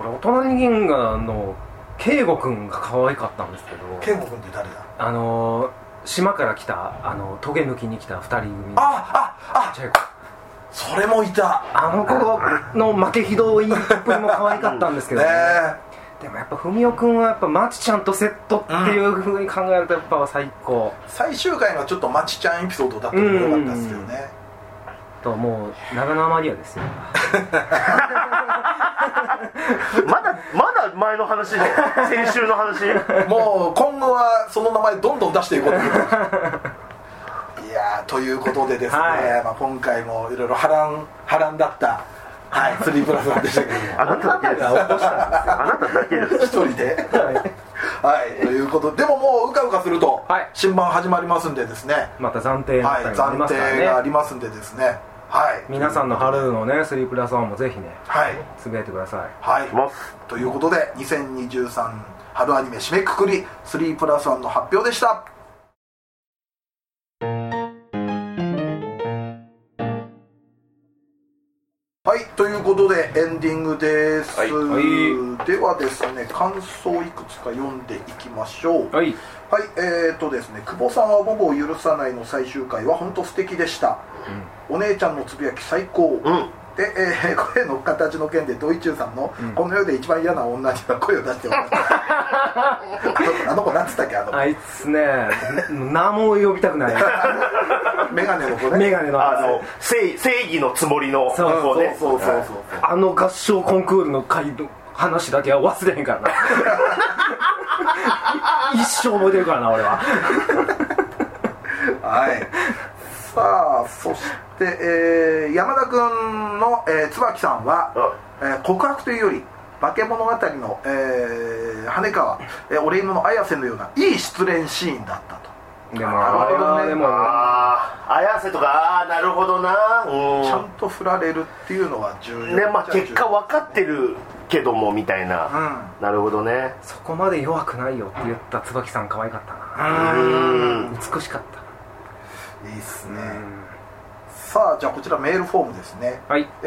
俺お隣に銀河の圭吾君が可愛かったんですけど。健吾君って誰だ？あのー島から来たあのトゲ抜きに来た二人組。あああ。ちっちゃい子。それもいた。あの子の負けひどいっぷりも可愛かったんですけど、ねでもやっぱ文雄君はやっぱマチちゃんとセットっていうふうに考えるとやっぱ最高。最終回のちょっとまちちゃんエピソードだったのも良かったですけどね。ともう長縄マリアですよ。まだまだ前の話で先週の話？もう今後はその名前どんどん出していこうといやーということでですね、はい。まあ、今回もいろいろ波乱波乱だったはい。3プラスなんでしたけども。あなただけです。あなただけです。一人ではい。ということででももううかうかするとはい。新版始まりますんでですね。また暫定のはい暫ますから定があねりますんでですね。はい。皆さんの春のね3プラス1もぜひねはい。つぶやいてください。はい。します。ということで2023春アニメ締めくくり3プラス1の発表でしたはいということでエンディングです、はいはい。ではですね感想いくつか読んでいきましょう。はい。はいえーとですね久保さんはボボを許さないの最終回は本当素敵でした、お姉ちゃんのつぶやき最高、うんで、えー 声の形の件でドイチューさんの、この世で一番嫌な女には声を出しております。あのあの子なんつったっけあの。あいつね名も呼びたくない。メガネの子ね。メガネのあの正正義のつもりのそう子ね。そうそうそうそう。あの合唱コンクールの回の話だけは忘れへんからな。一生覚えてるからな俺は。はい。さあそしで、えー山田君の、えー椿さんは、えー告白というより化け物語の、えー羽川、えー、俺犬の綾瀬のようないい失恋シーンだったと。でもなるほどねでもああ綾瀬とかああなるほどな。ちゃうんと振られるっていうのは重要ねまあ結果分かってるけどもみたいな、うん。なるほどね。そこまで弱くないよって言った椿さん可愛かったな。うん。美しかった。いいっすね、うんさあじゃあこちらメールフォームですね。はい。え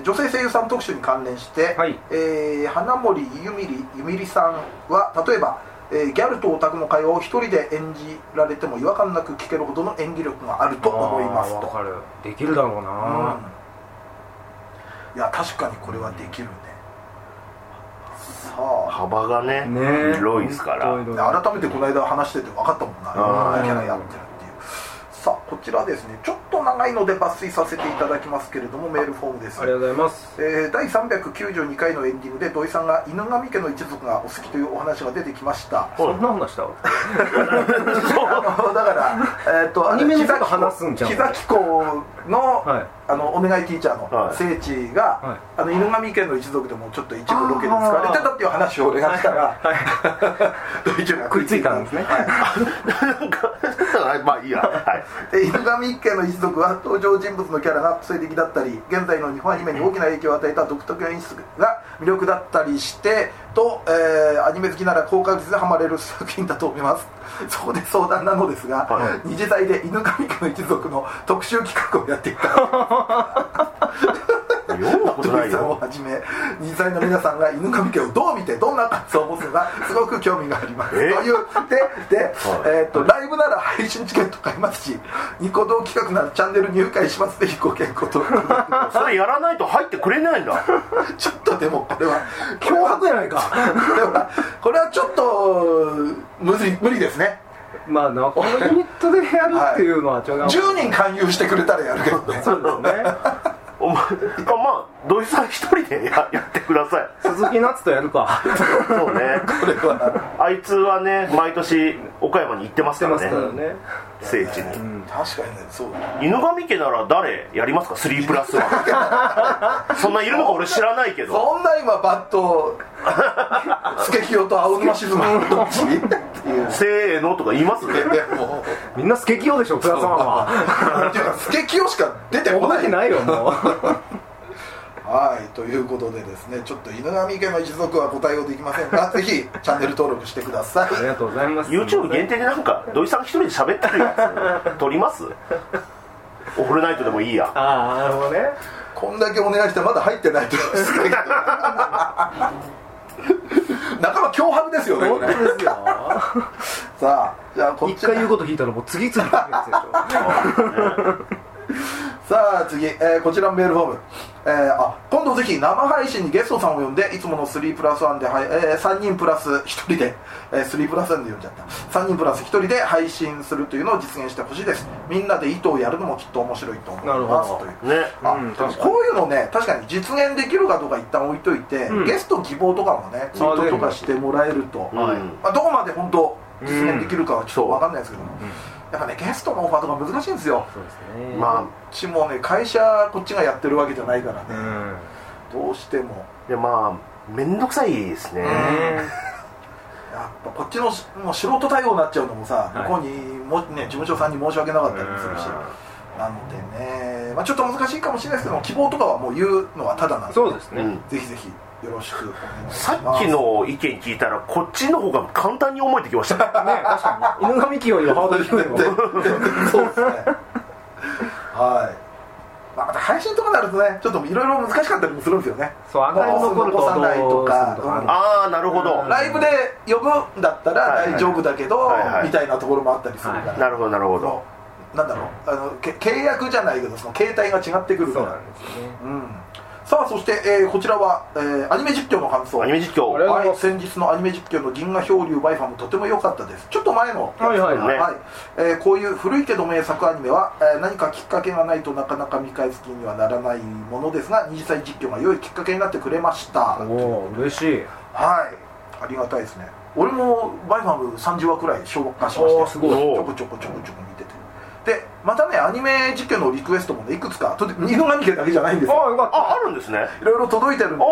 ー女性声優さん特集に関連して、はい。えー花森ゆみりゆみりさんは例えば、えーギャルとオタクの会話を一人で演じられても違和感なく聞けるほどの演技力があると思いますと。かる。できるだろうな、うん。いや確かにこれはできるね。さあ。幅がねね。広いですから。改めてこの間話してて分かったもんな。あいろんなキャラやってるさあこちらですね。ちょっと長いので抜粋させていただきますけれどもメールフォームです。ありがとうございます。えー第392回のエンディングで土井さんが犬神家の一族がお好きというお話が出てきました。そんな話したあのだから、えー、とアニメのこと話すんじゃん。木崎公の,、はい。あのお願いティーチャーのはい。聖地が、はい。あの犬神家の一族でもちょっと一部ロケで使われてたっていう話を俺がしたら、土井ちゃんが食いついたんですね。はい。なんかまあいいや。はい。で犬神家の一族は登場人物のキャラが個性的だったり現在の日本アニメに大きな影響を与えた独特演出が魅力だったりしてと、えーアニメ好きなら高確率でハマれる作品だと思います。そこで相談なのですが、は二次祭で犬神家の一族の特集企画をやっていた 読んだことない土井さんをよはじめ二次祭の皆さんが犬神家をどう見てどんな感想を持つのかすごく興味があります。え？というでで、えー、とライブなら配信チケット買いますしニコ動企画ならチャンネル入会しますぜひご検討と。それやらないと入ってくれないんだ。ちょっとでもこれは脅迫やないか。これはこれはちょっと無理無理ですね。まあなこのユニットでやるっていうのはちょっと。10人勧誘してくれたらやるけどね。そうですねお前あまあ土井さん一人でややってください。鈴木夏とやるか。そうね。これは。あいつはね毎年岡山に行ってますからね。ね。聖地に、確かにねそう犬神家なら誰やりますか？3プラスは。そんないるのか俺知らないけど。そんな今バッと スケキヨと青沼静馬どっちっていうせーのとか言いますね。みんなスケキヨでしょプラスワンは。っ ていうかスケキヨしか出てこない。ないよもう。はいということでですねちょっと犬神家の一族は答えようできませんがぜひチャンネル登録してください。ありがとうございます。YouTube 限定でなんか土井さん一人で喋ってるやつ撮ります？オフルナイトでもいいや。ああなるほどね。こんだけお願いしてまだ入ってないと。いう仲間脅迫ですよねこれ。本当ですよ。さあじゃあこっ一ち回言うこと引いたらもう次々 さあ次、えーこちらのメールフォーム、えーあ今度ぜひ生配信にゲストさんを呼んでいつもの3プラス1で、はいえー3人プラス1人で、えー3プラス1で呼んじゃった。3人プラス1人で配信するというのを実現してほしいです。みんなで糸をやるのもきっと面白いと思います。という。ね。あうんこういうのね確かに実現できるかどうか一旦置いといて、うん。ゲスト希望とかもねツイートとかしてもらえると、うん。はいまあ、どこまで本当実現できるかはちょっと分かんないですけども、やっぱねゲストのオファーとか難しいんですよ。そうですね。まうちもね会社こっちがやってるわけじゃないからね、うん。どうしても。あでまあ面倒くさいですね。やっぱこっちのしもう素人対応になっちゃうのもさ、はい。向こうにも、ね、事務所さんに申し訳なかったりもするし、なのでね、まあ、ちょっと難しいかもしれないですけど希望とかはもう言うのはただなんでそうですね。うんぜひぜひよろしく。さっきの意見聞いたらこっちの方が簡単に思えてきました。ね確かに犬神清よりハードル低いもそうですね。はい、まあ、また配信とかになるとねちょっといろいろ難しかったりもするんですよね。そうアーカイブ残ると残さないとか。どうするとかうんああなるほど。ライブで呼ぶんだったら大丈夫だけど、はいはい。みたいなところもあったりするから、なるほどなるほそどのなんだろう。あのけ契約じゃないけどその形態が違ってくるから。そうなんですよね。うん、さあそして、えーこちらは、えーアニメ実況の感想。アニメ実況。はい、先日のアニメ実況の銀河漂流バイファンもとても良かったです。ちょっと前のはいはい。はい。えーこういう古いけど名作アニメは、えー何かきっかけがないとなかなか見返す気にはならないものですが二次祭実況が良いきっかけになってくれました。おお嬉しい。はい。ありがたいですね。俺もバイファン30話くらい消化しましてすごい。ちょこちょこちょこちょこ見てて。でまたねアニメ実況のリクエストもねいくつかと犬神家だけじゃないんですよ。ああよかった。ああるんですね。いろいろ届いてるんでお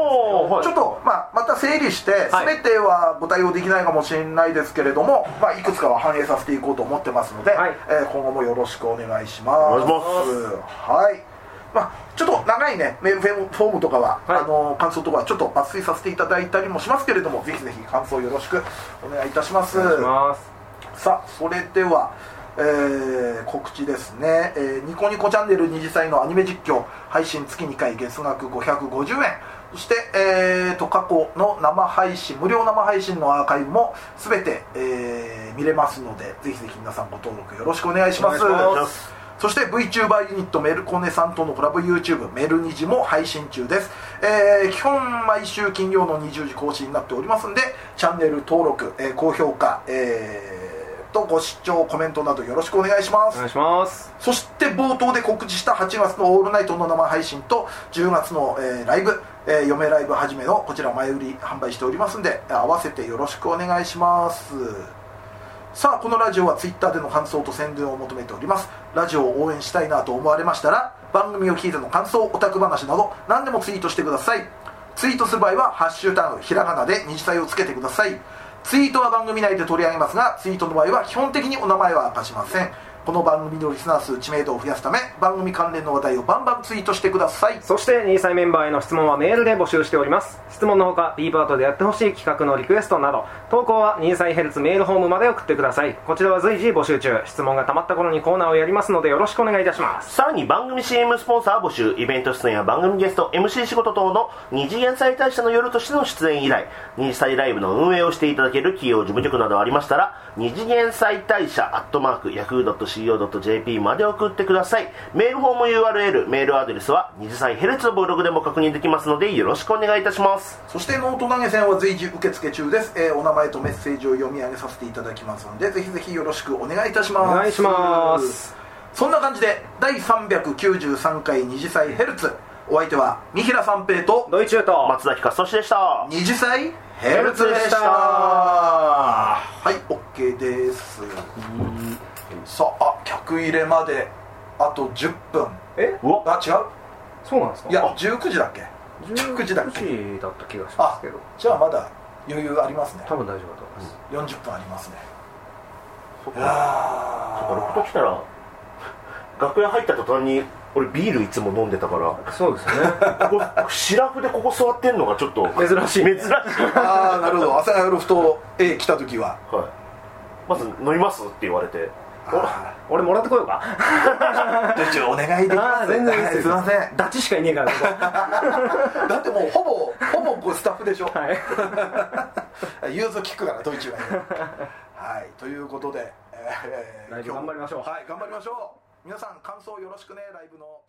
お、はい、ちょっと、まあ、また整理して、はい全てはご対応できないかもしれないですけれども、まあ、いくつかは反映させていこうと思ってますので、はい。えー今後もよろしくお願いします。お願いします。はい。まあ、ちょっと長いねメールフォームとかは、はい。あの感想とかはちょっと抜粋させていただいたりもしますけれどもぜひぜひ感想よろしくお願いいたします。お願いします。さあそれでは、えー告知ですね、えーニコニコチャンネル二次祭のアニメ実況配信月2回月額550円。そして、えーと過去の生配信無料生配信のアーカイブも全て、えー見れますのでぜひぜひ皆さんご登録よろしくお願いします。お願いします。そして VTuber ユニットメルコネさんとのコラボ YouTube メルニジも配信中です、えー基本毎週金曜の20時更新になっておりますんでチャンネル登録、えー高評価、えーとご視聴コメントなどよろしくお願いします。お願いしますそして冒頭で告知した8月のオールナイトの生配信と10月の、えーライブ、えー、嫁ライブはじめのこちら前売り販売しておりますんでえー合わせてよろしくお願いします。さあこのラジオはツイッターでの感想と宣伝を求めております。ラジオを応援したいなと思われましたら番組を聞いての感想オタク話など何でもツイートしてください。ツイートする場合は「ハッシュタグひらがな」で二次祭をつけてくださいツイートは番組内で取り上げますがツイートの場合は基本的にお名前は明かしません。この番組のリスナー数知名度を増やすため番組関連の話題をバンバンツイートしてください。そして2歳メンバーへの質問はメールで募集しております。質問のほか B パートでやってほしい企画のリクエストなど投稿は2歳ヘルツメールホームまで送ってください。こちらは随時募集中。質問がたまった頃にコーナーをやりますのでよろしくお願いいたします。さらに番組 CM スポンサー募集イベント出演や番組ゲスト MC 仕事等の二次元妻帯者の夜としての出演以来二次妻ライブの運営をしていただける企業事務局などありましたら二次元妻帯者アットマーク Yahoo.co.jp まで送ってください。メールフォーム URL メールアドレスは二次妻ヘルツのブログでも確認できますのでよろしくお願いいたします。そしてノート投げ銭は随時受付中です、えーお名前とメッセージを読み上げさせていただきますのでぜひぜひよろしくお願いいたします。お願いします。そんな感じで第393回二次祭ヘルツ。お相手は三平三平とドイチューと。松崎勝利でした。二次祭ヘルツでした。はい OK ですさああ客入れまであと10分。え？うわ。あ違う？そうなんですか？いや19時だっけ？19時だっけ？19時だった気がしまあすけど。じゃあまだ余裕ありますね。多分大丈夫だと思います。40分ありますね。いそっか。やそっかここ来たら楽屋入った途端に俺ビールいつも飲んでたから。そうですね。ここシラフでここ座ってんのがちょっと珍しい珍しい、ああなるほど。朝が夜ふと A 来た時は。はい、まず「飲みます?」って言われて。あ俺もらってこようか。ちょお願いできます。全然はいすいません。ダチしかいねえからだってもうほぼほぼごスタッフでしょ。はい。融通聞くからドイツがね。はいということで、えーライブ頑張りましょう。はい頑張りましょう。皆さん感想よろしくねライブの